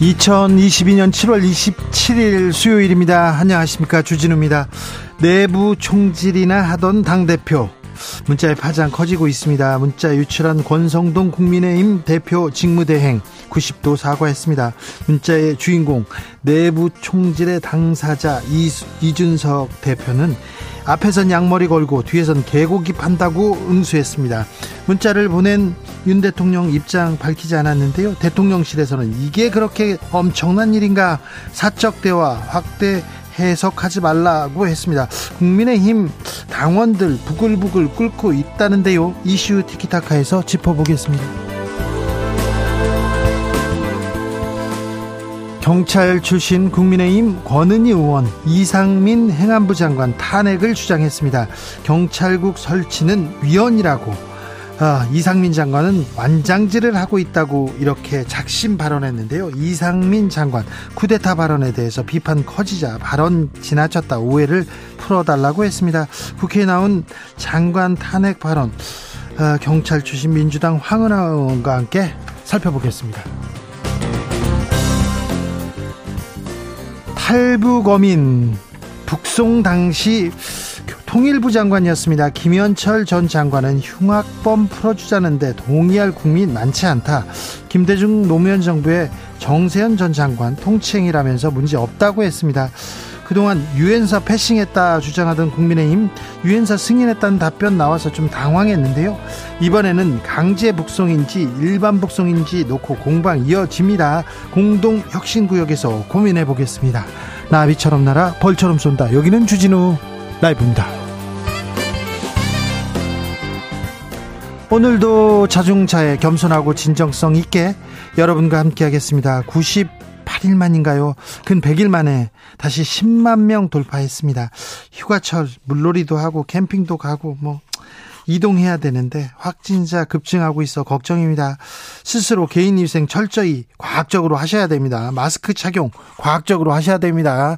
2022년 7월 27일 수요일입니다. 안녕하십니까. 주진우입니다. 내부 총질이나 하던 당대표. 문자의 파장 커지고 있습니다. 문자 유출한 권성동 국민의힘 대표 직무대행 90도 사과했습니다. 문자의 주인공 내부 총질의 당사자 이준석 대표는 앞에선 양머리 걸고 뒤에선 개고기 판다고 응수했습니다. 문자를 보낸 윤 대통령 입장 밝히지 않았는데요. 대통령실에서는 이게 그렇게 엄청난 일인가 사적 대화 확대 해석하지 말라고 했습니다. 국민의힘 당원들 부글부글 끓고 있다는데요. 이슈 티키타카에서 짚어보겠습니다. 경찰 출신 국민의힘 권은희 의원 이상민 행안부 장관 탄핵을 주장했습니다. 경찰국 설치는 위헌이라고 아, 이상민 장관은 완장질을 하고 있다고 이렇게 작심 발언했는데요. 이상민 장관 쿠데타 발언에 대해서 비판 커지자 발언 지나쳤다 오해를 풀어달라고 했습니다. 국회에 나온 장관 탄핵 발언 아, 경찰 출신 민주당 황은하 의원과 함께 살펴보겠습니다. 탈북어민 북송 당시 통일부 장관이었습니다. 김현철 전 장관은 흉악범 풀어주자는데 동의할 국민 많지 않다. 김대중 노무현 정부의 정세현 전 장관 통치행위라면서 문제 없다고 했습니다. 그동안 유엔사 패싱했다 주장하던 국민의힘 유엔사 승인했다는 답변 나와서 좀 당황했는데요. 이번에는 강제 북송인지 일반 북송인지 놓고 공방 이어집니다. 공동 혁신 구역에서 고민해 보겠습니다. 나비처럼 날아 벌처럼 쏜다. 여기는 주진우 라이브입니다. 오늘도 자중차에 겸손하고 진정성 있게 여러분과 함께 하겠습니다. 8일 만인가요? 근 100일 만에 다시 10만 명 돌파했습니다. 휴가철 물놀이도 하고 캠핑도 가고 뭐 이동해야 되는데 확진자 급증하고 있어 걱정입니다. 스스로 개인 위생 철저히 과학적으로 하셔야 됩니다. 마스크 착용 과학적으로 하셔야 됩니다.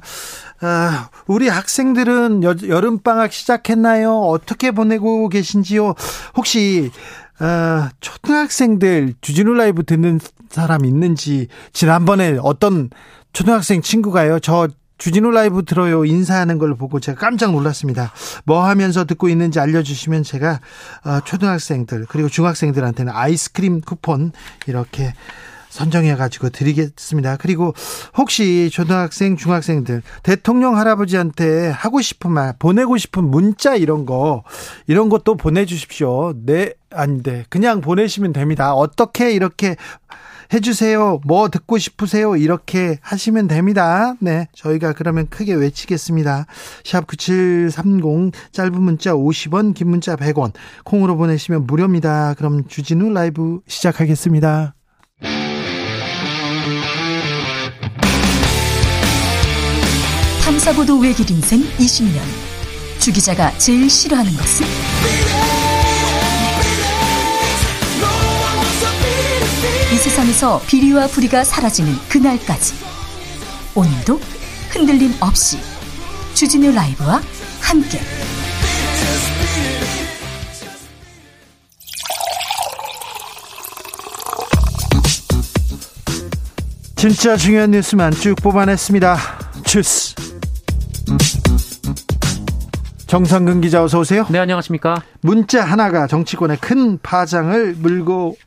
아, 우리 학생들은 여, 여름방학 시작했나요? 어떻게 보내고 계신지요? 혹시 어, 초등학생들 주진우 라이브 듣는 사람 있는지 지난번에 어떤 초등학생 친구가요. 저 주진우 라이브 들어요 인사하는 걸 보고 제가 깜짝 놀랐습니다. 뭐 하면서 듣고 있는지 알려주시면 제가 어, 초등학생들 그리고 중학생들한테는 아이스크림 쿠폰 이렇게 선정해 가지고 드리겠습니다. 그리고 혹시 초등학생, 중학생들 대통령 할아버지한테 하고 싶은 말, 보내고 싶은 문자 이런 거 이런 것도 보내 주십시오. 네, 아닌데 그냥 보내시면 됩니다. 어떻게 이렇게 해주세요. 뭐 듣고 싶으세요. 이렇게 하시면 됩니다. 네. 저희가 그러면 크게 외치겠습니다. 샵 9730 짧은 문자 50원, 긴 문자 100원. 콩으로 보내시면 무료입니다. 그럼 주진우 라이브 시작하겠습니다. 탐사보도 외길 인생 20년. 주 기자가 제일 싫어하는 것은? 세상에서 비리와 부리가 사라지는 그날까지. 오늘도 흔들림 없이 주진우 라이브와 함께. 진짜 중요한 뉴스만 쭉 뽑아냈습니다. 주스. 정상근 기자 어서 오세요. 네, 안녕하십니까? 문자 하나가 정치권에 큰 파장을 물고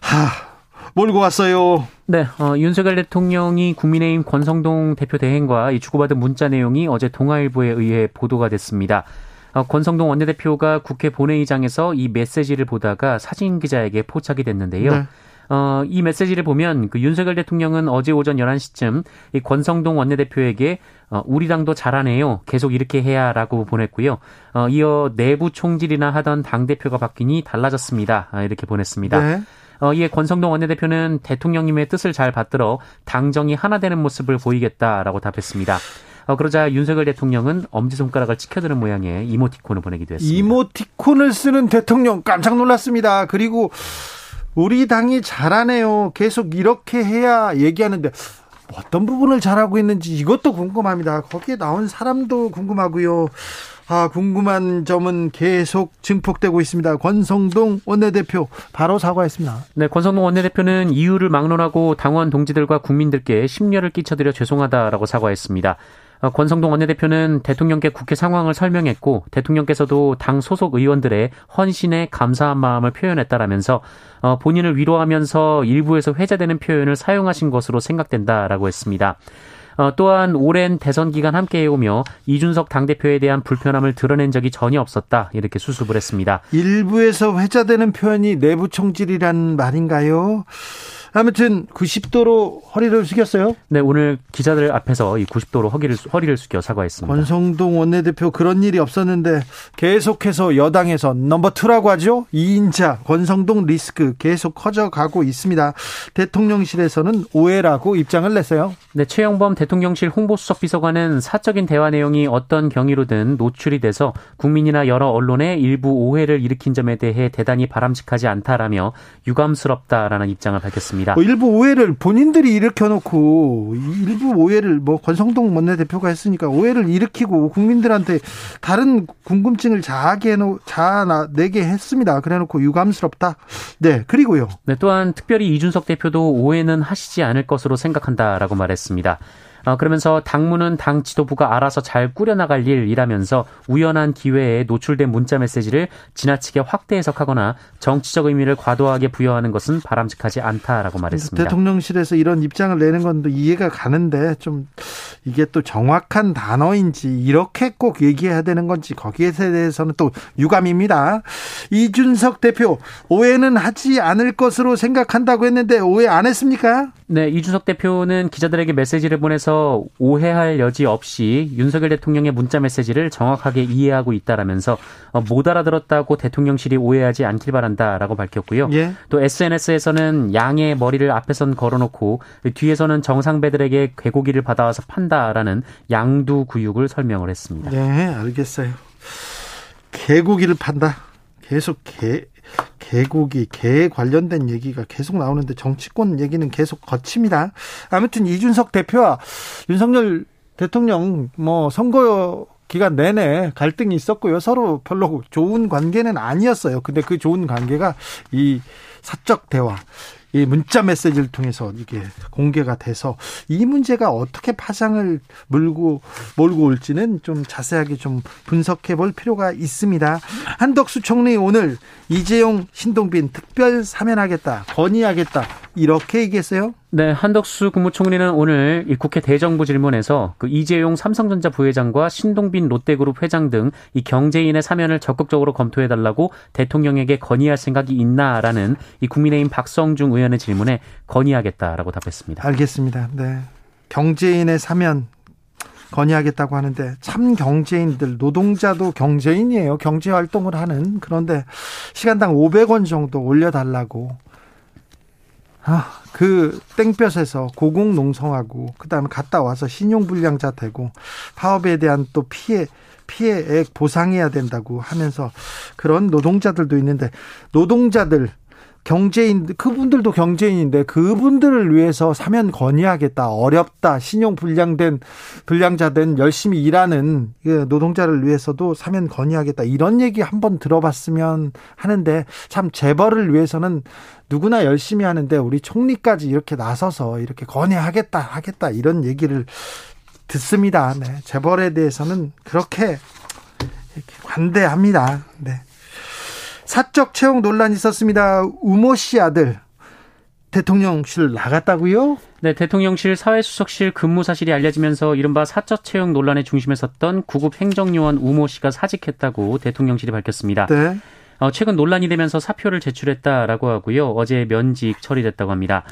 하 몰고 왔어요. 네, 어, 윤석열 대통령이 국민의힘 권성동 대표 대행과 이 주고받은 문자 내용이 어제 동아일보에 의해 보도가 됐습니다. 어, 권성동 원내대표가 국회 본회의장에서 이 메시지를 보다가 사진 기자에게 포착이 됐는데요. 네. 어, 이 메시지를 보면 그 윤석열 대통령은 어제 오전 11시쯤 이 권성동 원내대표에게 어, 우리 당도 잘하네요. 계속 이렇게 해야 라고 보냈고요. 어, 이어 내부 총질이나 하던 당 대표가 바뀌니 달라졌습니다. 아, 이렇게 보냈습니다. 네. 어, 이에 권성동 원내대표는 대통령님의 뜻을 잘 받들어 당정이 하나 되는 모습을 보이겠다라고 답했습니다. 어, 그러자 윤석열 대통령은 엄지손가락을 치켜드는 모양의 이모티콘을 보내기도 했습니다. 이모티콘을 쓰는 대통령 깜짝 놀랐습니다. 그리고 우리 당이 잘하네요. 계속 이렇게 해야 얘기하는데 어떤 부분을 잘하고 있는지 이것도 궁금합니다. 거기에 나온 사람도 궁금하고요. 아, 궁금한 점은 계속 증폭되고 있습니다. 권성동 원내대표 바로 사과했습니다. 네, 권성동 원내대표는 이유를 막론하고 당원 동지들과 국민들께 심려를 끼쳐드려 죄송하다라고 사과했습니다. 어, 권성동 원내대표는 대통령께 국회 상황을 설명했고 대통령께서도 당 소속 의원들의 헌신에 감사한 마음을 표현했다라면서 어, 본인을 위로하면서 일부에서 회자되는 표현을 사용하신 것으로 생각된다라고 했습니다. 어, 또한 오랜 대선 기간 함께 해오며 이준석 당대표에 대한 불편함을 드러낸 적이 전혀 없었다. 이렇게 수습을 했습니다. 일부에서 회자되는 표현이 내부 총질이란 말인가요? 아무튼 90도로 허리를 숙였어요. 네, 오늘 기자들 앞에서 이 90도로 허리를 허리를 숙여 사과했습니다. 권성동 원내대표 그런 일이 없었는데 계속해서 여당에서 넘버 투라고 하죠. 2인자 권성동 리스크 계속 커져가고 있습니다. 대통령실에서는 오해라고 입장을 냈어요. 네, 최영범 대통령실 홍보수석 비서관은 사적인 대화 내용이 어떤 경위로든 노출이 돼서 국민이나 여러 언론에 일부 오해를 일으킨 점에 대해 대단히 바람직하지 않다라며 유감스럽다라는 입장을 밝혔습니다. 있습니다. 뭐 일부 오해를 본인들이 일으켜놓고 일부 오해를 뭐 권성동 원내대표가 했으니까 오해를 일으키고 국민들한테 다른 궁금증을 자하게 해놓 자내게 했습니다. 그래놓고 유감스럽다. 네 그리고요. 네 또한 특별히 이준석 대표도 오해는 하시지 않을 것으로 생각한다라고 말했습니다. 어, 그러면서 당무는 당 지도부가 알아서 잘 꾸려나갈 일이라면서 우연한 기회에 노출된 문자 메시지를 지나치게 확대 해석하거나 정치적 의미를 과도하게 부여하는 것은 바람직하지 않다라고 말했습니다. 대통령실에서 이런 입장을 내는 건 이해가 가는데 좀 이게 또 정확한 단어인지 이렇게 꼭 얘기해야 되는 건지 거기에 대해서는 또 유감입니다. 이준석 대표 오해는 하지 않을 것으로 생각한다고 했는데 오해 안 했습니까? 네, 이준석 대표는 기자들에게 메시지를 보내서 오해할 여지 없이 윤석열 대통령의 문자 메시지를 정확하게 이해하고 있다라면서 어, 못 알아들었다고 대통령실이 오해하지 않길 바란다라고 밝혔고요. 예. 또 SNS에서는 양의 머리를 앞에선 걸어놓고 뒤에서는 정상배들에게 괴고기를 받아와서 판다라는 양두 구육을 설명을 했습니다. 네, 알겠어요. 개고기를 판다. 계속 개 개고기, 개에 관련된 얘기가 계속 나오는데 정치권 얘기는 계속 거칩니다. 아무튼 이준석 대표와 윤석열 대통령 뭐 선거 기간 내내 갈등이 있었고요. 서로 별로 좋은 관계는 아니었어요. 근데 그 좋은 관계가 이 사적 대화, 이 문자 메시지를 통해서 이게 공개가 돼서 이 문제가 어떻게 파장을 물고 몰고 올지는 좀 자세하게 좀 분석해 볼 필요가 있습니다. 한덕수 총리 오늘 이재용 신동빈 특별 사면하겠다 건의하겠다 이렇게 얘기했어요. 네, 한덕수 국무총리는 오늘 이 국회 대정부 질문에서 그 이재용 삼성전자 부회장과 신동빈 롯데그룹 회장 등 이 경제인의 사면을 적극적으로 검토해 달라고 대통령에게 건의할 생각이 있나라는 이 국민의힘 박성중 의원의 질문에 건의하겠다라고 답했습니다. 알겠습니다. 네. 경제인의 사면 건의하겠다고 하는데 참 경제인들 노동자도 경제인이에요. 경제 활동을 하는 그런데 시간당 500원 정도 올려 달라고 아, 그 땡볕에서 고공 농성하고 그다음에 갔다 와서 신용 불량자 되고 파업에 대한 또 피해 피해액 보상해야 된다고 하면서 그런 노동자들도 있는데 노동자들 경제인 그분들도 경제인인데 그분들을 위해서 사면 건의하겠다 어렵다 신용 불량된 불량자된 열심히 일하는 그 노동자를 위해서도 사면 건의하겠다 이런 얘기 한번 들어봤으면 하는데 참 재벌을 위해서는 누구나 열심히 하는데 우리 총리까지 이렇게 나서서 이렇게 건의하겠다 하겠다 이런 얘기를 듣습니다. 네. 재벌에 대해서는 그렇게 관대합니다. 네. 사적 채용 논란이 있었습니다. 우모 씨 아들 대통령실 나갔다고요? 네, 대통령실 사회수석실 근무 사실이 알려지면서 이른바 사적 채용 논란의 중심에 섰던 구급 행정요원 우모 씨가 사직했다고 대통령실이 밝혔습니다. 네. 어, 최근 논란이 되면서 사표를 제출했다라고 하고요. 어제 면직 처리됐다고 합니다.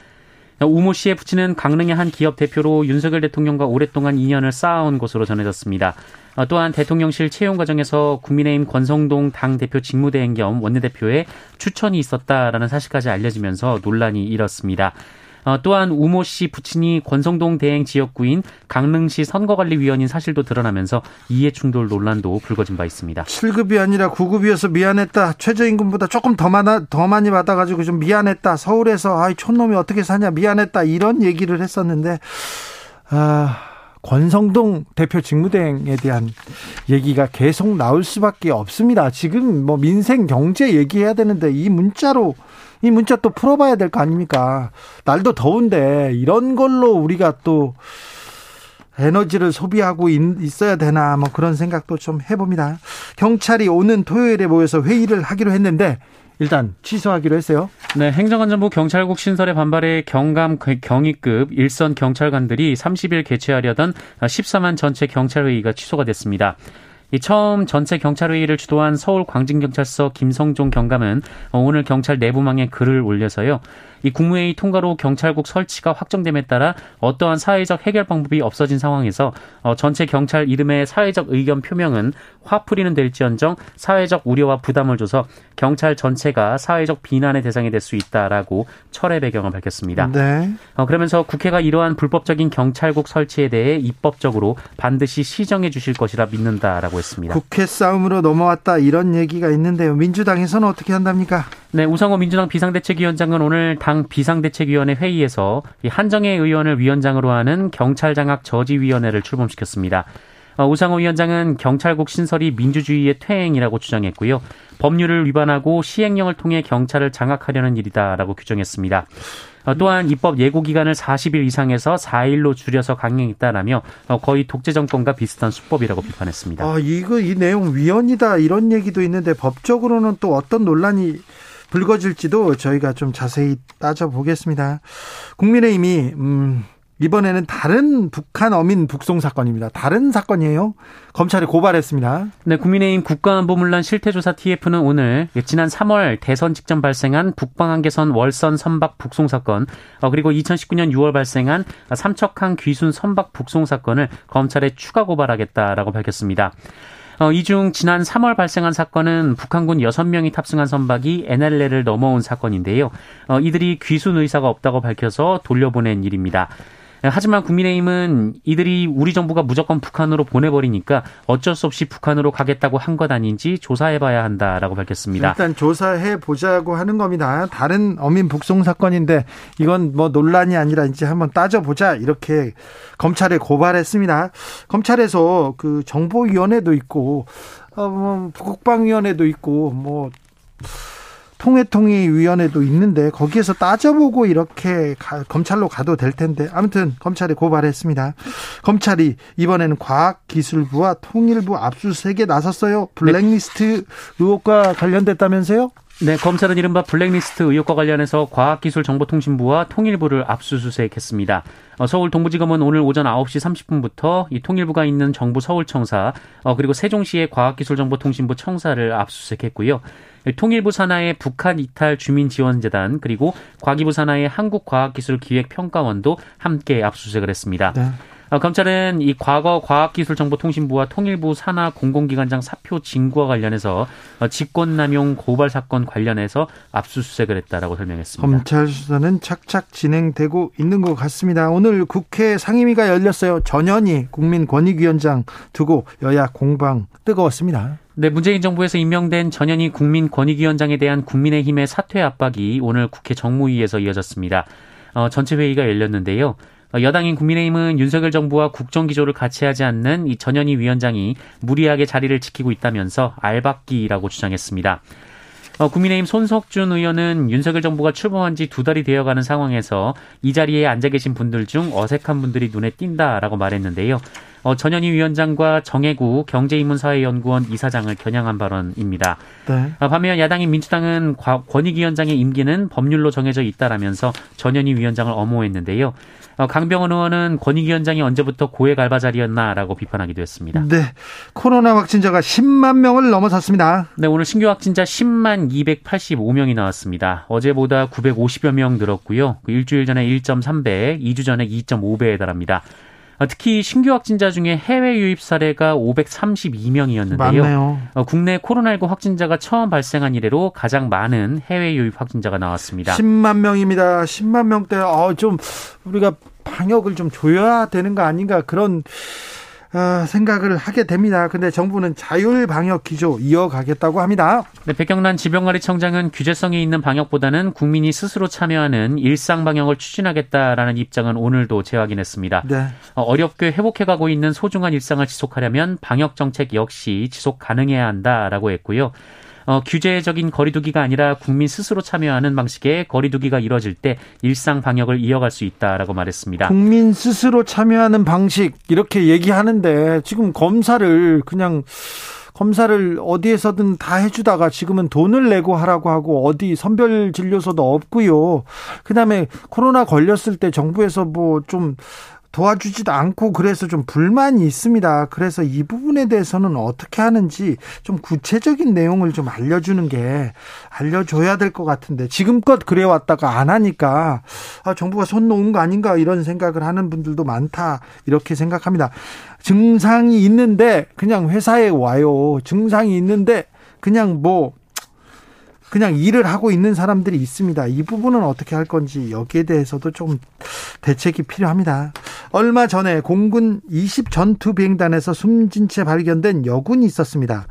우모 씨의 부친은 강릉의 한 기업 대표로 윤석열 대통령과 오랫동안 인연을 쌓아온 것으로 전해졌습니다. 어, 또한 대통령실 채용 과정에서 국민의힘 권성동 당 대표 직무대행 겸 원내대표의 추천이 있었다라는 사실까지 알려지면서 논란이 일었습니다. 어, 또한 우모 씨 부친이 권성동 대행 지역구인 강릉시 선거관리위원인 사실도 드러나면서 이해 충돌 논란도 불거진 바 있습니다. 7급이 아니라 9급이어서 미안했다. 최저임금보다 조금 더 많아 더 많이 받아가지고 좀 미안했다. 서울에서 아이 촌놈이 어떻게 사냐 미안했다 이런 얘기를 했었는데 아. 권성동 대표 직무대행에 대한 얘기가 계속 나올 수밖에 없습니다. 지금 뭐 민생 경제 얘기해야 되는데 이 문자로 이 문자 또 풀어봐야 될 거 아닙니까? 날도 더운데 이런 걸로 우리가 또 에너지를 소비하고 있어야 되나 뭐 그런 생각도 좀 해봅니다. 경찰이 오는 토요일에 모여서 회의를 하기로 했는데 일단 취소하기로 했어요. 네, 행정안전부 경찰국 신설에 반발해 경감 경위급 일선 경찰관들이 30일 개최하려던 14만 전체 경찰 회의가 취소가 됐습니다. 이 처음 전체 경찰회의를 주도한 서울 광진경찰서 김성종 경감은 오늘 경찰 내부망에 글을 올려서요. 이 국무회의 통과로 경찰국 설치가 확정됨에 따라 어떠한 사회적 해결 방법이 없어진 상황에서 어, 전체 경찰 이름의 사회적 의견 표명은 화풀이는 될지언정 사회적 우려와 부담을 줘서 경찰 전체가 사회적 비난의 대상이 될 수 있다라고 철회 배경을 밝혔습니다. 네. 어, 그러면서 국회가 이러한 불법적인 경찰국 설치에 대해 입법적으로 반드시 시정해 주실 것이라 믿는다라고 했습니다. 국회 싸움으로 넘어왔다 이런 얘기가 있는데요. 민주당에서는 어떻게 한답니까? 네, 우상호 민주당 비상대책위원장은 오늘 당 비상대책위원회 회의에서 한정혜 의원을 위원장으로 하는 경찰장악 저지위원회를 출범시켰습니다. 어, 우상호 위원장은 경찰국 신설이 민주주의의 퇴행이라고 주장했고요. 법률을 위반하고 시행령을 통해 경찰을 장악하려는 일이다라고 규정했습니다. 어, 또한 입법 예고 기간을 40일 이상에서 4일로 줄여서 강행했다라며 어, 거의 독재 정권과 비슷한 수법이라고 비판했습니다. 아, 이거 이 내용 위헌이다 이런 얘기도 있는데 법적으로는 또 어떤 논란이 불거질지도 저희가 좀 자세히 따져보겠습니다. 국민의힘이 음, 이번에는 다른 북한 어민 북송 사건입니다. 다른 사건이에요. 검찰이 고발했습니다. 네, 국민의힘 국가안보문란 실태조사 TF는 오늘 지난 3월 대선 직전 발생한 북방한계선 월선 선박 북송 사건, 어, 그리고 2019년 6월 발생한 삼척항 귀순 선박 북송 사건을 검찰에 추가 고발하겠다라고 밝혔습니다. 어, 이 중 지난 3월 발생한 사건은 북한군 6명이 탑승한 선박이 NLL을 넘어온 사건인데요. 어, 이들이 귀순 의사가 없다고 밝혀서 돌려보낸 일입니다. 하지만 국민의힘은 이들이 우리 정부가 무조건 북한으로 보내버리니까 어쩔 수 없이 북한으로 가겠다고 한 것 아닌지 조사해봐야 한다라고 밝혔습니다. 일단 조사해 보자고 하는 겁니다. 다른 어민 북송 사건인데 이건 뭐 논란이 아니라 이제 한번 따져보자 이렇게 검찰에 고발했습니다. 검찰에서 그 정보위원회도 있고 어, 뭐 국방위원회도 있고 뭐. 통해통일위원회도 있는데 거기에서 따져보고 이렇게 가, 검찰로 가도 될 텐데 아무튼 검찰에 고발했습니다. 검찰이 이번에는 과학기술부와 통일부 압수수색에 나섰어요. 블랙리스트 의혹과 관련됐다면서요? 네, 검찰은 이른바 블랙리스트 의혹과 관련해서 과학기술정보통신부와 통일부를 압수수색했습니다. 어, 서울 동부지검은 오늘 오전 9시 30분부터 이 통일부가 있는 정부 서울청사 어, 그리고 세종시의 과학기술정보통신부 청사를 압수수색했고요. 통일부 산하의 북한 이탈 주민 지원 재단 그리고 과기부 산하의 한국과학기술기획평가원도 함께 압수수색을 했습니다. 네. 어, 검찰은 이 과거 과학기술정보통신부와 통일부 산하 공공기관장 사표 징구와 관련해서 어, 직권남용 고발 사건 관련해서 압수수색을 했다라고 설명했습니다. 검찰 수사는 착착 진행되고 있는 것 같습니다. 오늘 국회 상임위가 열렸어요. 전현희 국민권익위원장 두고 여야 공방 뜨거웠습니다. 네, 문재인 정부에서 임명된 전현희 국민권익위원장에 대한 국민의힘의 사퇴 압박이 오늘 국회 정무위에서 이어졌습니다. 어, 전체 회의가 열렸는데요. 어, 여당인 국민의힘은 윤석열 정부와 국정 기조를 같이 하지 않는 이 전현희 위원장이 무리하게 자리를 지키고 있다면서 알박기라고 주장했습니다. 어, 국민의힘 손석준 의원은 윤석열 정부가 출범한 지 두 달이 되어가는 상황에서 이 자리에 앉아 계신 분들 중 어색한 분들이 눈에 띈다라고 말했는데요. 어, 전현희 위원장과 정혜구 경제인문사회연구원 이사장을 겨냥한 발언입니다. 네. 어, 반면 야당인 민주당은 권익위 원장의 임기는 법률로 정해져 있다라면서 전현희 위원장을 엄호했는데요. 어, 강병원 의원은 권익위 원장이 언제부터 고액 알바 자리였나라고 비판하기도 했습니다. 네. 코로나 확진자가 10만 명을 넘어섰습니다. 네, 오늘 신규 확진자 10만 285명이 나왔습니다. 어제보다 950여 명 늘었고요. 그 일주일 전에 1.3배, 2주 전에 2.5배에 달합니다. 어, 특히 신규 확진자 중에 해외 유입 사례가 532명이었는데요. 많네요. 어, 국내 코로나19 확진자가 처음 발생한 이래로 가장 많은 해외 유입 확진자가 나왔습니다. 10만 명입니다. 10만 명대. 어, 좀 우리가 방역을 좀 조여야 되는 거 아닌가 그런 어, 생각을 하게 됩니다. 근데 정부는 자율 방역 기조 이어가겠다고 합니다. 네, 백경란 지병관리청장은 규제성이 있는 방역보다는 국민이 스스로 참여하는 일상 방역을 추진하겠다라는 입장은 오늘도 재확인했습니다. 네. 어, 어렵게 회복해가고 있는 소중한 일상을 지속하려면 방역 정책 역시 지속 가능해야 한다라고 했고요. 어, 규제적인 거리두기가 아니라 국민 스스로 참여하는 방식의 거리두기가 이뤄질 때 일상 방역을 이어갈 수 있다라고 말했습니다. 국민 스스로 참여하는 방식 이렇게 얘기하는데 지금 검사를 그냥 검사를 어디에서든 다 해주다가 지금은 돈을 내고 하라고 하고 어디 선별 진료소도 없고요. 그다음에 코로나 걸렸을 때 정부에서 뭐 좀 도와주지도 않고 그래서 좀 불만이 있습니다. 그래서 이 부분에 대해서는 어떻게 하는지 좀 구체적인 내용을 좀 알려주는 게 알려줘야 될 것 같은데 지금껏 그래왔다가 안 하니까 아, 정부가 손 놓은 거 아닌가 이런 생각을 하는 분들도 많다 이렇게 생각합니다. 증상이 있는데 그냥 회사에 와요. 증상이 있는데 그냥 뭐 그냥 일을 하고 있는 사람들이 있습니다. 이 부분은 어떻게 할 건지 여기에 대해서도 좀 대책이 필요합니다. 얼마 전에 공군 20 전투 비행단에서 숨진 채 발견된 여군이 있었습니다.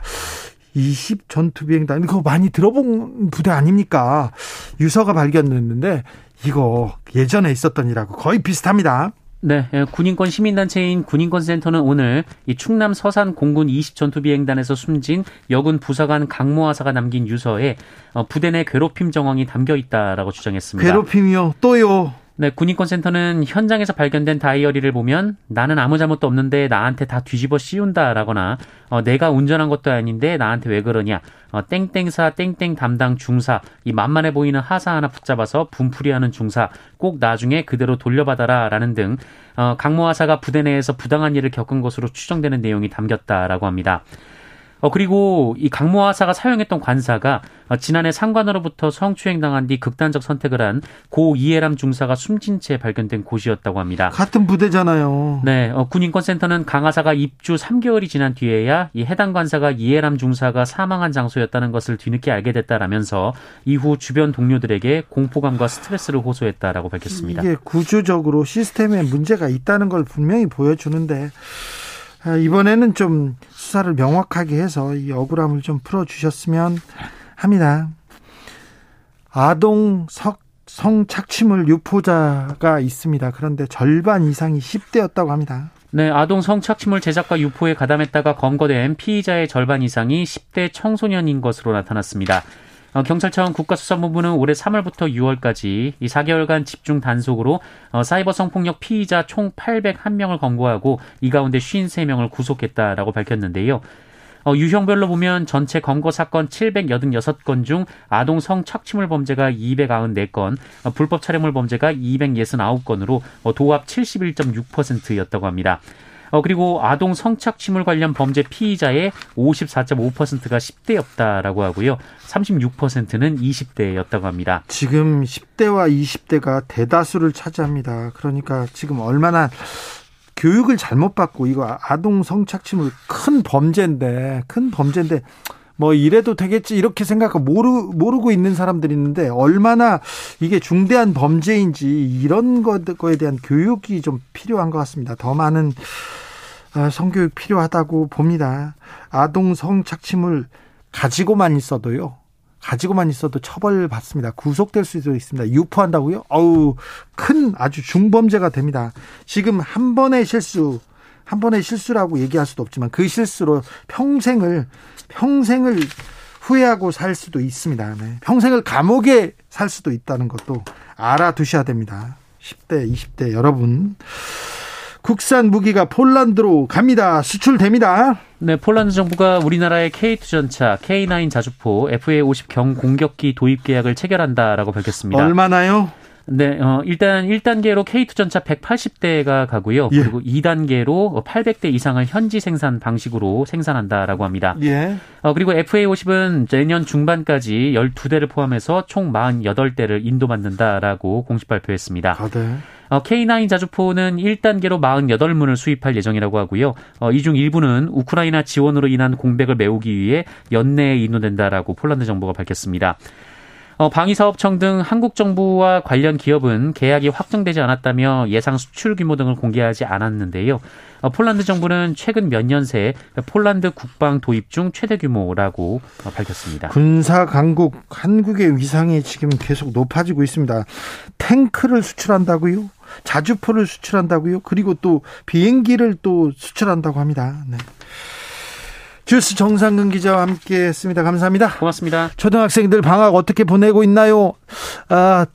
20 전투 비행단 이거 많이 들어본 부대 아닙니까? 유서가 발견됐는데 이거 예전에 있었던 일하고 거의 비슷합니다. 네, 예, 군인권 시민단체인 군인권센터는 오늘 이 충남 서산 공군 20전투비행단에서 숨진 여군 부사관 강모하사가 남긴 유서에 어, 부대 내 괴롭힘 정황이 담겨 있다라고 주장했습니다. 괴롭힘이요? 또요? 네, 군인권센터는 현장에서 발견된 다이어리를 보면 나는 아무 잘못도 없는데 나한테 다 뒤집어 씌운다라거나 어, 내가 운전한 것도 아닌데 나한테 왜 그러냐 어, 땡땡사 땡땡 담당 중사 이 만만해 보이는 하사 하나 붙잡아서 분풀이하는 중사 꼭 나중에 그대로 돌려받아라라는 등 어, 강모 하사가 부대 내에서 부당한 일을 겪은 것으로 추정되는 내용이 담겼다라고 합니다. 어, 그리고 이 강모하사가 사용했던 관사가 어, 지난해 상관으로부터 성추행 당한 뒤 극단적 선택을 한 고 이해람 중사가 숨진 채 발견된 곳이었다고 합니다. 같은 부대잖아요. 네, 어, 군인권센터는 강하사가 입주 3개월이 지난 뒤에야 이 해당 관사가 이해람 중사가 사망한 장소였다는 것을 뒤늦게 알게 됐다라면서 이후 주변 동료들에게 공포감과 스트레스를 호소했다라고 밝혔습니다. 이게 구조적으로 시스템에 문제가 있다는 걸 분명히 보여주는데 아, 이번에는 좀 수사를 명확하게 해서 이 억울함을 좀 풀어주셨으면 합니다. 아동 석, 성착취물 유포자가 있습니다. 그런데 절반 이상이 10대였다고 합니다. 네, 아동 성착취물 제작과 유포에 가담했다가 검거된 피의자의 절반 이상이 10대 청소년인 것으로 나타났습니다. 어, 경찰청 국가수사본부는 올해 3월부터 6월까지 이 4개월간 집중 단속으로 어, 사이버 성폭력 피의자 총 801명을 검거하고 이 가운데 53명을 구속했다라고 밝혔는데요. 어, 유형별로 보면 전체 검거 사건 786건 중 아동 성 착취물 범죄가 294건, 어, 불법 촬영물 범죄가 269건으로 어, 도합 71.6%였다고 합니다. 어, 그리고 아동 성착취물 관련 범죄 피의자의 54.5%가 10대였다라고 하고요. 36%는 20대였다고 합니다. 지금 10대와 20대가 대다수를 차지합니다. 그러니까 지금 얼마나 교육을 잘못 받고 이거 아동 성착취물 큰 범죄인데 큰 범죄인데 뭐 이래도 되겠지 이렇게 생각하고 모르 모르고 있는 사람들이 있는데 얼마나 이게 중대한 범죄인지 이런 것에 대한 교육이 좀 필요한 것 같습니다. 더 많은 아, 성교육 필요하다고 봅니다. 아동 성착취물 가지고만 있어도요. 가지고만 있어도 처벌받습니다. 구속될 수도 있습니다. 유포한다고요? 어우, 큰 아주 중범죄가 됩니다. 지금 한 번의 실수, 한 번의 실수라고 얘기할 수도 없지만 그 실수로 평생을 평생을 후회하고 살 수도 있습니다. 네. 평생을 감옥에 살 수도 있다는 것도 알아두셔야 됩니다. 10대, 20대 여러분. 국산 무기가 폴란드로 갑니다. 수출됩니다. 네, 폴란드 정부가 우리나라의 K2 전차, K9 자주포, FA50 경공격기 도입 계약을 체결한다라고 밝혔습니다. 얼마나요? 네, 어, 일단 1단계로 K2 전차 180대가 가고요. 예. 그리고 2단계로 800대 이상을 현지 생산 방식으로 생산한다라고 합니다. 예. 어, 그리고 FA50은 내년 중반까지 12대를 포함해서 총 48대를 인도받는다라고 공식 발표했습니다. 아, 네. 어, K9 자주포는 1단계로 48문을 수입할 예정이라고 하고요. 어, 이 중 일부는 우크라이나 지원으로 인한 공백을 메우기 위해 연내에 인도된다라고 폴란드 정부가 밝혔습니다. 어, 방위사업청 등 한국 정부와 관련 기업은 계약이 확정되지 않았다며 예상 수출 규모 등을 공개하지 않았는데요. 어, 폴란드 정부는 최근 몇 년 새 폴란드 국방 도입 중 최대 규모라고 어, 밝혔습니다. 군사 강국 한국의 위상이 지금 계속 높아지고 있습니다. 탱크를 수출한다고요? 자주포를 수출한다고요? 그리고 또 비행기를 또 수출한다고 합니다. 네. 주스 정상근 기자와 함께 했습니다. 감사합니다. 고맙습니다. 초등학생들 방학 어떻게 보내고 있나요? 아,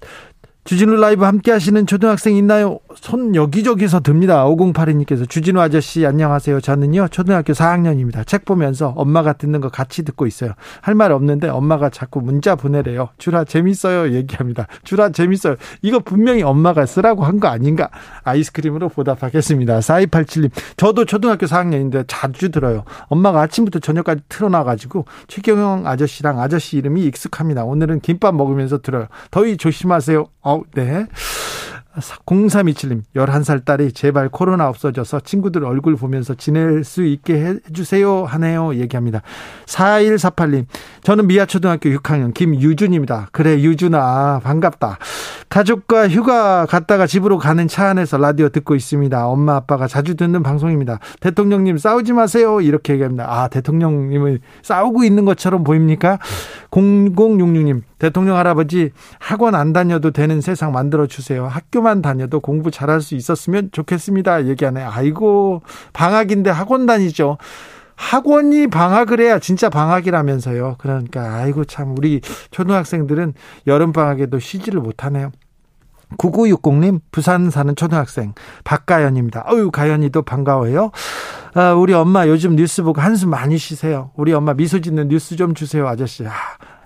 주진우 라이브 함께 하시는 초등학생 있나요? 손 여기저기서 듭니다. 5082님께서 주진우 아저씨 안녕하세요. 저는요 초등학교 4학년입니다. 책 보면서 엄마가 듣는 거 같이 듣고 있어요. 할 말 없는데 엄마가 자꾸 문자 보내래요. 주라 재밌어요 얘기합니다. 주라 재밌어요. 이거 분명히 엄마가 쓰라고 한 거 아닌가? 아이스크림으로 보답하겠습니다. 4287님 저도 초등학교 4학년인데 자주 들어요. 엄마가 아침부터 저녁까지 틀어놔 가지고 최경영 아저씨랑 아저씨 이름이 익숙합니다. 오늘은 김밥 먹으면서 들어요. 더위 조심하세요. 어, 네. 0327님, 11살 딸이 제발 코로나 없어져서 친구들 얼굴 보면서 지낼 수 있게 해주세요 하네요. 얘기합니다. 4148님, 저는 미아초등학교 6학년 김유준입니다. 그래, 유준아, 반갑다. 가족과 휴가 갔다가 집으로 가는 차 안에서 라디오 듣고 있습니다. 엄마, 아빠가 자주 듣는 방송입니다. 대통령님 싸우지 마세요. 이렇게 얘기합니다. 아, 대통령님을 싸우고 있는 것처럼 보입니까? 0066님, 대통령 할아버지 학원 안 다녀도 되는 세상 만들어 주세요. 학교만 다녀도 공부 잘할 수 있었으면 좋겠습니다. 얘기하네. 아이고 방학인데 학원 다니죠. 학원이 방학을 해야 진짜 방학이라면서요. 그러니까 아이고 참 우리 초등학생들은 여름 방학에도 쉬지를 못하네요. 9960님, 부산 사는 초등학생, 박가연입니다. 어유 가연이도 반가워요. 아, 우리 엄마 요즘 뉴스 보고 한숨 많이 쉬세요. 우리 엄마 미소 짓는 뉴스 좀 주세요, 아저씨. 아,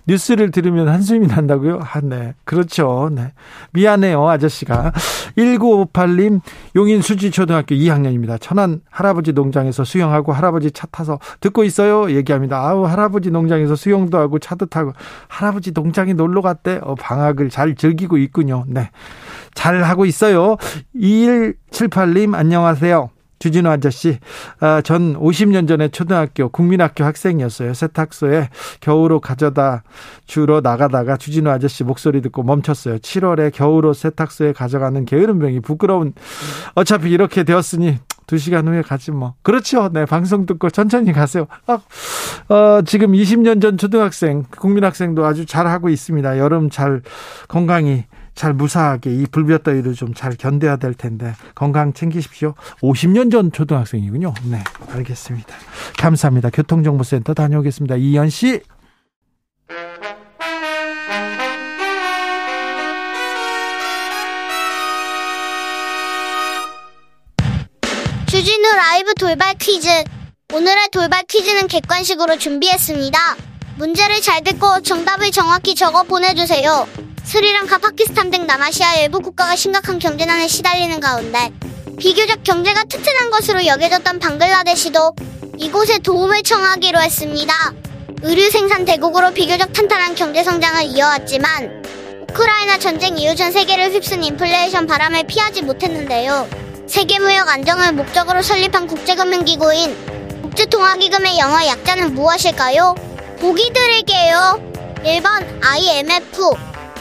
뉴스를 들으면 한숨이 난다고요? 아, 네. 그렇죠. 네. 미안해요, 아저씨가. 1958님, 용인 수지초등학교 2학년입니다. 천안 할아버지 농장에서 수영하고 할아버지 차 타서 듣고 있어요. 얘기합니다. 아우, 할아버지 농장에서 수영도 하고 차도 타고 할아버지 농장에 놀러 갔대. 어, 방학을 잘 즐기고 있군요. 네. 잘 하고 있어요. 2178님, 안녕하세요. 주진우 아저씨, 아, 전 50년 전에 초등학교 국민학교 학생이었어요. 세탁소에 겨울옷 가져다 주러 나가다가 주진우 아저씨 목소리 듣고 멈췄어요. 7월에 겨울옷 세탁소에 가져가는 게으른 병이 부끄러운. 어차피 이렇게 되었으니 두 시간 후에 가지 뭐. 그렇죠. 네, 방송 듣고 천천히 가세요. 아, 어, 지금 20년 전 초등학생, 국민학생도 아주 잘하고 있습니다. 여름 잘 건강히 잘 무사하게 이 불볕 더위를 좀 잘 견뎌야 될 텐데 건강 챙기십시오. 50년 전 초등학생이군요. 네, 알겠습니다. 감사합니다. 교통정보센터 다녀오겠습니다. 이현 씨. 주진우 라이브 돌발 퀴즈. 오늘의 돌발 퀴즈는 객관식으로 준비했습니다. 문제를 잘 듣고 정답을 정확히 적어 보내주세요. 스리랑카, 파키스탄 등 남아시아 일부 국가가 심각한 경제난에 시달리는 가운데 비교적 경제가 튼튼한 것으로 여겨졌던 방글라데시도 이곳에 도움을 청하기로 했습니다. 의류 생산 대국으로 비교적 탄탄한 경제 성장을 이어왔지만 우크라이나 전쟁 이후 전 세계를 휩쓴 인플레이션 바람을 피하지 못했는데요. 세계무역 안정을 목적으로 설립한 국제금융기구인 국제통화기금의 영어 약자는 무엇일까요? 보기 드릴게요. 1번 IMF,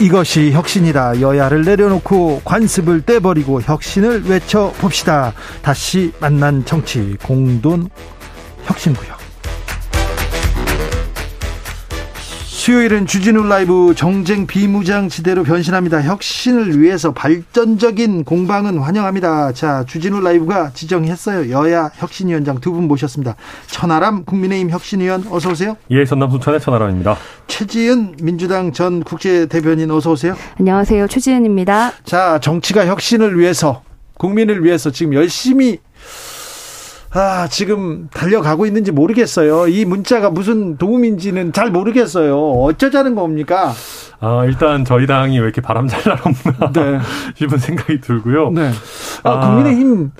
이것이 혁신이다. 여야를 내려놓고 관습을 떼버리고 혁신을 외쳐봅시다. 다시 만난 정치 공돈 혁신구역. 수요일은 주진우 라이브 정쟁 비무장지대로 변신합니다. 혁신을 위해서 발전적인 공방은 환영합니다. 자, 주진우 라이브가 지정했어요. 여야 혁신위원장 두 분 모셨습니다. 천하람 국민의힘 혁신위원 어서 오세요. 예, 전남 순천의 천하람입니다. 최지은 민주당 전 국제대변인 어서 오세요. 안녕하세요. 최지은입니다. 자, 정치가 혁신을 위해서 국민을 위해서 지금 열심히 아, 지금 달려가고 있는지 모르겠어요. 이 문자가 무슨 도움인지는 잘 모르겠어요. 어쩌자는 겁니까? 아, 일단 저희 당이 왜 이렇게 바람 잘 날없나 네. 싶은 생각이 들고요. 네. 아, 아, 국민의힘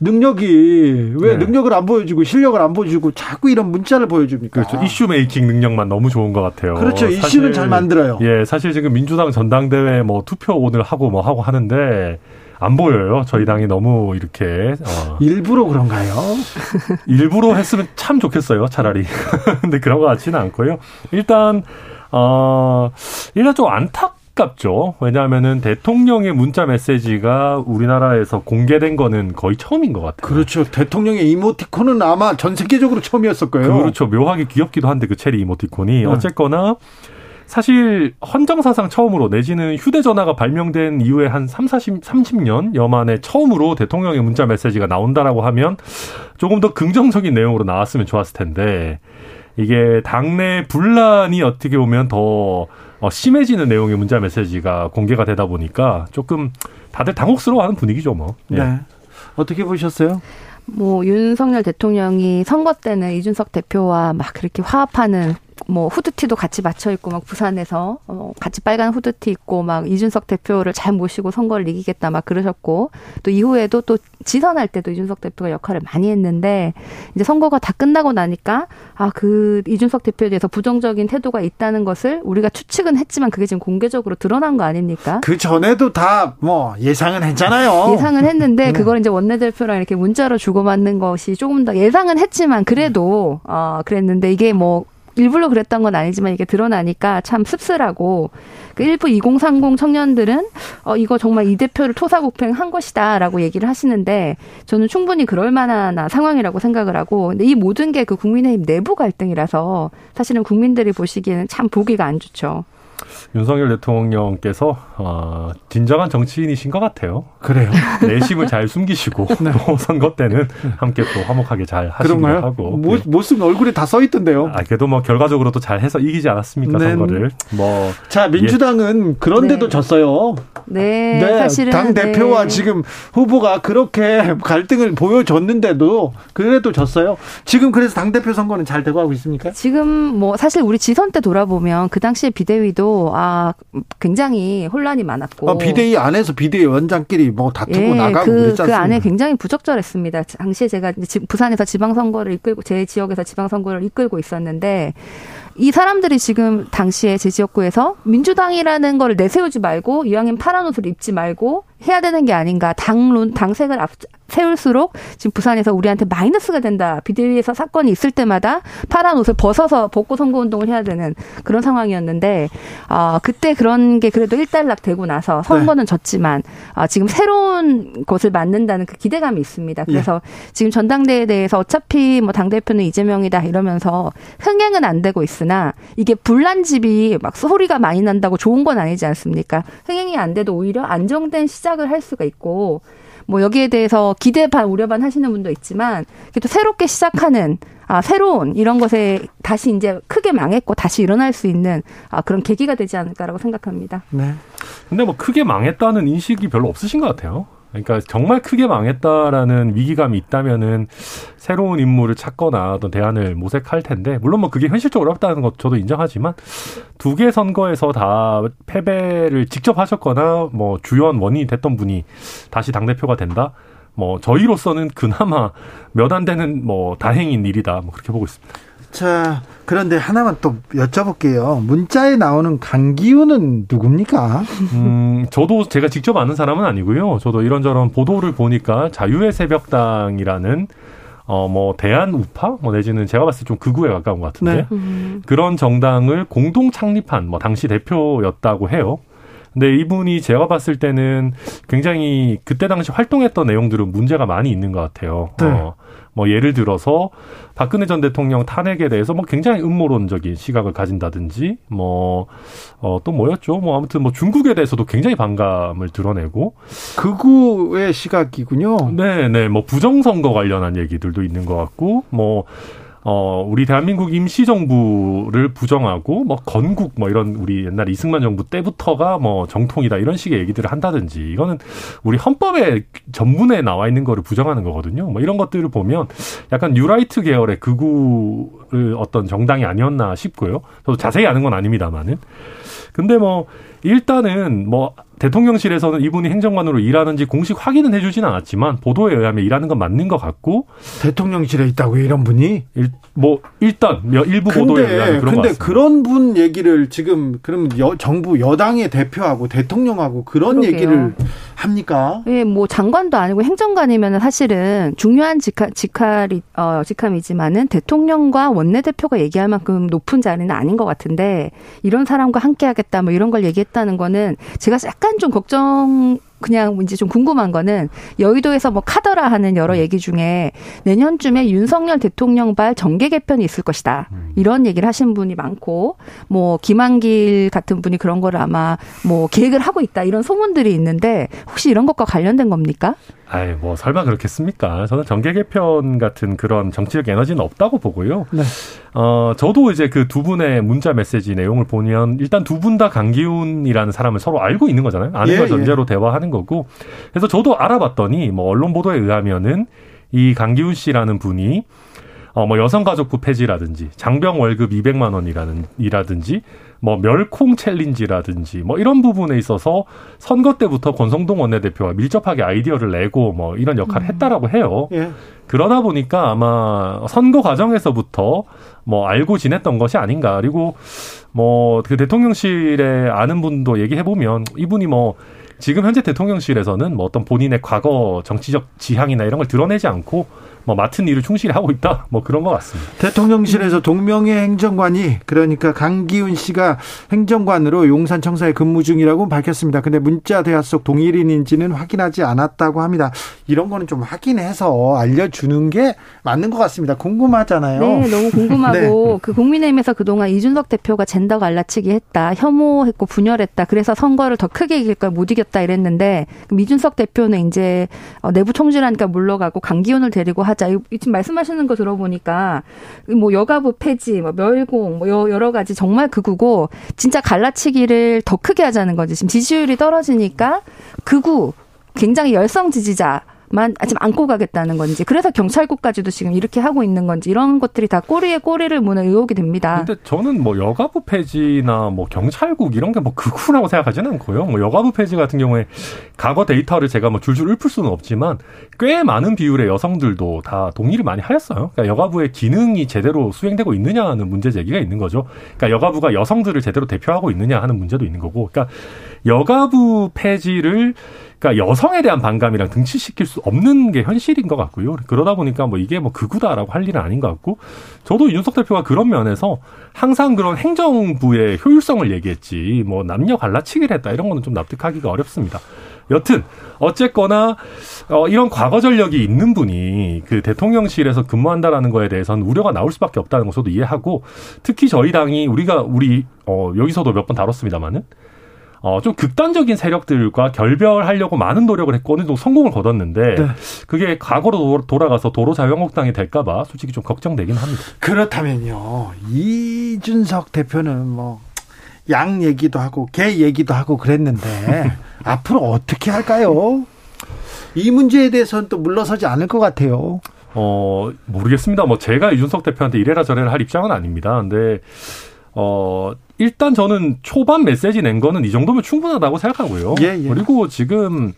능력이 왜 네. 능력을 안 보여주고 실력을 안 보여주고 자꾸 이런 문자를 보여줍니까? 그렇죠. 이슈 메이킹 능력만 너무 좋은 것 같아요. 그렇죠. 사실, 이슈는 잘 만들어요. 예, 사실 지금 민주당 전당대회 뭐 투표 오늘 하고 뭐 하고 하는데 안 보여요. 저희 당이 너무 이렇게 어. 일부러 그런가요? 일부러 했으면 참 좋겠어요. 차라리. 근데 그런 것 같지는 않고요. 일단 어 일단 좀 안타깝죠. 왜냐하면은 대통령의 문자 메시지가 우리나라에서 공개된 거는 거의 처음인 것 같아요. 그렇죠. 대통령의 이모티콘은 아마 전 세계적으로 처음이었을 거예요. 그렇죠. 묘하게 귀엽기도 한데 그 체리 이모티콘이 네. 어쨌거나. 사실 헌정사상 처음으로 내지는 휴대전화가 발명된 이후에 한 3, 40, 30년 여 만에 처음으로 대통령의 문자 메시지가 나온다라고 하면 조금 더 긍정적인 내용으로 나왔으면 좋았을 텐데 이게 당내 분란이 어떻게 보면 더 어, 심해지는 내용의 문자 메시지가 공개가 되다 보니까 조금 다들 당혹스러워하는 분위기죠, 뭐. 예. 네. 어떻게 보셨어요? 뭐 윤석열 대통령이 선거 때는 이준석 대표와 막 그렇게 화합하는 뭐 후드티도 같이 맞춰 입고 막 부산에서 어 같이 빨간 후드티 입고 막 이준석 대표를 잘 모시고 선거를 이기겠다 막 그러셨고 또 이후에도 또 지선할 때도 이준석 대표가 역할을 많이 했는데 이제 선거가 다 끝나고 나니까 아 그 이준석 대표에 대해서 부정적인 태도가 있다는 것을 우리가 추측은 했지만 그게 지금 공개적으로 드러난 거 아닙니까? 그 전에도 다 뭐 예상은 했잖아요. 예상은 했는데 네. 그걸 이제 원내대표랑 이렇게 문자로 주고받는 것이 조금 더 예상은 했지만 그래도 어 그랬는데 이게 뭐 일부러 그랬던 건 아니지만 이게 드러나니까 참 씁쓸하고 그 일부 2030 청년들은 어 이거 정말 이 대표를 토사구팽한 것이다라고 얘기를 하시는데 저는 충분히 그럴 만한 상황이라고 생각을 하고 근데 이 모든 게 그 국민의힘 내부 갈등이라서 사실은 국민들이 보시기에는 참 보기가 안 좋죠. 윤석열 대통령께서 어, 진정한 정치인이신 것 같아요. 그래요. 내심을 잘 숨기시고 네. 또 선거 때는 함께 또 화목하게 잘 하시기도 하고. 모, 모습 얼굴에 다 써 있던데요. 아, 그래도 뭐 결과적으로 또 잘 해서 이기지 않았습니까 네. 선거를. 뭐. 자 민주당은 예. 그런데도 네. 졌어요. 네, 네, 사실은 당 대표와 네. 지금 후보가 그렇게 갈등을 보여줬는데도 그래도 졌어요. 지금 그래서 당 대표 선거는 잘 되고 하고 있습니까? 지금 뭐 사실 우리 지선 때 돌아보면 그 당시에 비대위도 아 굉장히 혼란이 많았고 아, 비대위 안에서 비대위 원장끼리 뭐 다투고 예, 나가고 그, 그 안에 굉장히 부적절했습니다. 당시에 제가 부산에서 지방선거를 이끌고 제 지역에서 지방선거를 이끌고 있었는데 이 사람들이 지금 당시에 제 지역구에서 민주당이라는 걸 내세우지 말고 이왕이면 파란 옷을 입지 말고 해야 되는 게 아닌가. 당론, 당색을 앞, 세울수록 지금 부산에서 우리한테 마이너스가 된다. 비대위에서 사건이 있을 때마다 파란 옷을 벗어서 벗고 선거운동을 해야 되는 그런 상황이었는데, 어, 그때 그런 게 그래도 일단락 되고 나서 선거는 네. 졌지만, 어, 지금 새로운 것을 만든다는 그 기대감이 있습니다. 그래서 네. 지금 전당대회에 대해서 어차피 뭐 당대표는 이재명이다 이러면서 흥행은 안 되고 있으나 이게 불난 집이 막 소리가 많이 난다고 좋은 건 아니지 않습니까? 흥행이 안 돼도 오히려 안정된 시작 시작을 할 수가 있고 뭐 여기에 대해서 기대 반 우려 반 하시는 분도 있지만 또 새롭게 시작하는 아 새로운 이런 것에 다시 이제 크게 망했고 다시 일어날 수 있는 아 그런 계기가 되지 않을까라고 생각합니다. 네. 근데 뭐 크게 망했다는 인식이 별로 없으신 것 같아요. 그러니까 정말 크게 망했다라는 위기감이 있다면은 새로운 인물을 찾거나 어떤 대안을 모색할 텐데 물론 뭐 그게 현실적으로 어렵다는 것 저도 인정하지만 두 개 선거에서 다 패배를 직접 하셨거나 뭐 주요한 원인이 됐던 분이 다시 당 대표가 된다. 뭐 저희로서는 그나마 몇 안 되는 뭐 다행인 일이다. 뭐 그렇게 보고 있습니다. 자, 그런데 하나만 또 여쭤볼게요. 문자에 나오는 강기훈은 누굽니까? 음, 저도 제가 직접 아는 사람은 아니고요. 저도 이런저런 보도를 보니까 자유의 새벽당이라는 어, 뭐, 대한 우파? 뭐, 내지는 제가 봤을 때 좀 극우에 가까운 것 같은데. 네. 음. 그런 정당을 공동 창립한, 뭐, 당시 대표였다고 해요. 근데 이분이 제가 봤을 때는 굉장히 그때 당시 활동했던 내용들은 문제가 많이 있는 것 같아요. 네. 어, 뭐 예를 들어서 박근혜 전 대통령 탄핵에 대해서 뭐 굉장히 음모론적인 시각을 가진다든지 뭐 어 또 뭐였죠? 뭐 아무튼 뭐 중국에 대해서도 굉장히 반감을 드러내고 극우의 시각이군요. 네, 네. 뭐 부정 선거 관련한 얘기들도 있는 것 같고 뭐 어, 우리 대한민국 임시정부를 부정하고, 뭐, 건국, 뭐, 이런, 우리 옛날 이승만 정부 때부터가 뭐, 정통이다, 이런 식의 얘기들을 한다든지, 이거는 우리 헌법에 전문에 나와 있는 거를 부정하는 거거든요. 뭐, 이런 것들을 보면 약간 뉴라이트 계열의 극우의 어떤 정당이 아니었나 싶고요. 저도 자세히 아는 건 아닙니다만은. 근데 뭐, 일단은 뭐, 대통령실에서는 이분이 행정관으로 일하는지 공식 확인은 해주진 않았지만 보도에 의하면 일하는 건 맞는 것 같고 대통령실에 있다고 이런 분이 일, 뭐 일단 일부 보도에 의하면 그런 근데. 그런 분 얘기를 지금 그럼 여, 정부 여당의 대표하고 대통령하고 그런 그러게요. 얘기를 합니까? 예, 뭐 장관도 아니고 행정관이면 사실은 중요한 직하, 직할이 어, 직함이지만은 대통령과 원내 대표가 얘기할 만큼 높은 자리는 아닌 것 같은데 이런 사람과 함께하겠다 뭐 이런 걸 얘기했다 는 거는 제가 약간 좀 걱정. 그냥 이제 좀 궁금한 거는 여의도에서 뭐 카더라 하는 여러 얘기 중에 내년쯤에 윤석열 대통령발 정계 개편이 있을 것이다. 이런 얘기를 하신 분이 많고 뭐 김한길 같은 분이 그런 거를 아마 뭐 계획을 하고 있다. 이런 소문들이 있는데 혹시 이런 것과 관련된 겁니까? 아이 뭐 설마 그렇겠습니까? 저는 정계 개편 같은 그런 정치적 에너지는 없다고 보고요. 네. 어 저도 이제 그 두 분의 문자 메시지 내용을 보면 일단 두 분 다 강기훈이라는 사람을 서로 알고 있는 거잖아요. 아는 예, 걸 전제로 대화하는 거고. 그래서 저도 알아봤더니 뭐 언론 보도에 의하면은 이 강기훈 씨라는 분이 어, 뭐 여성가족부 폐지라든지 장병 월급 200만 원이라는 이라든지 뭐 멸콩 챌린지라든지 뭐 이런 부분에 있어서 선거 때부터 권성동 원내대표와 밀접하게 아이디어를 내고 뭐 이런 역할을 했다라고 해요. 예. 그러다 보니까 아마 선거 과정에서부터 뭐 알고 지냈던 것이 아닌가. 그리고 뭐 그 대통령실에 아는 분도 얘기해 보면 이분이 뭐 지금 현재 대통령실에서는 뭐 어떤 본인의 과거 정치적 지향이나 이런 걸 드러내지 않고 뭐 맡은 일을 충실히 하고 있다. 뭐 그런 것 같습니다. 대통령실에서 동명의 행정관이 그러니까 강기훈 씨가 행정관으로 용산 청사에 근무 중이라고 밝혔습니다. 근데 문자 대화 속 동일인인지는 확인하지 않았다고 합니다. 이런 거는 좀 확인해서 알려주는 게 맞는 것 같습니다. 궁금하잖아요. 네, 너무 궁금하고 그 국민의힘에서 그동안 이준석 대표가 젠더 갈라치기 했다, 혐오했고 분열했다. 그래서 선거를 더 크게 이길 걸 못 이겼다 이랬는데 이준석 대표는 이제 어, 내부 총질하니까 물러가고 강기훈을 데리고 하 자. 이- 지금 말씀하시는 거 들어보니까 뭐 여가부 폐지, 뭐 멸공, 뭐 여- 여러 가지 정말 극우고 진짜 갈라치기를 더 크게 하자는 거지. 지금 지지율이 떨어지니까 극우 굉장히 열성 지지자. 만 지금 안고 가겠다는 건지 그래서 경찰국까지도 지금 이렇게 하고 있는 건지 이런 것들이 다 꼬리에 꼬리를 무는 의혹이 됩니다. 근데 저는 뭐 여가부 폐지나 뭐 경찰국 이런 게 뭐 극우라고 생각하지는 않고요. 뭐 여가부 폐지 같은 경우에 과거 데이터를 제가 뭐 줄줄 읊을 수는 없지만 꽤 많은 비율의 여성들도 다 동의를 많이 하였어요. 그러니까 여가부의 기능이 제대로 수행되고 있느냐 하는 문제 제기가 있는 거죠. 그러니까 여가부가 여성들을 제대로 대표하고 있느냐 하는 문제도 있는 거고. 그러니까 여가부 폐지를 그러니까 여성에 대한 반감이랑 등치시킬 수 없는 게 현실인 것 같고요. 그러다 보니까 뭐 이게 뭐 극우다라고 할 일은 아닌 것 같고 저도 윤석 대표가 그런 면에서 항상 그런 행정부의 효율성을 얘기했지 뭐 남녀 갈라치기를 했다 이런 거는 좀 납득하기가 어렵습니다. 여튼 어쨌거나 어 이런 과거 전력이 있는 분이 그 대통령실에서 근무한다라는 거에 대해서는 우려가 나올 수밖에 없다는 거 저도 이해하고 특히 저희 당이 우리가 우리 어 여기서도 몇 번 다뤘습니다마는 어, 좀 극단적인 세력들과 결별하려고 많은 노력을 했고 어느 정도 성공을 거뒀는데 네. 그게 과거로 도- 돌아가서 도로 자유한국당이 될까봐 솔직히 좀 걱정되긴 합니다. 그렇다면요. 이준석 대표는 뭐 양 얘기도 하고 개 얘기도 하고 그랬는데 앞으로 어떻게 할까요? 이 문제에 대해서는 또 물러서지 않을 것 같아요. 어, 모르겠습니다. 뭐 제가 이준석 대표한테 이래라 저래라 할 입장은 아닙니다. 근데 어, 일단 저는 초반 메시지 낸 거는 이 정도면 충분하다고 생각하고요. 예, 예. 그리고 지금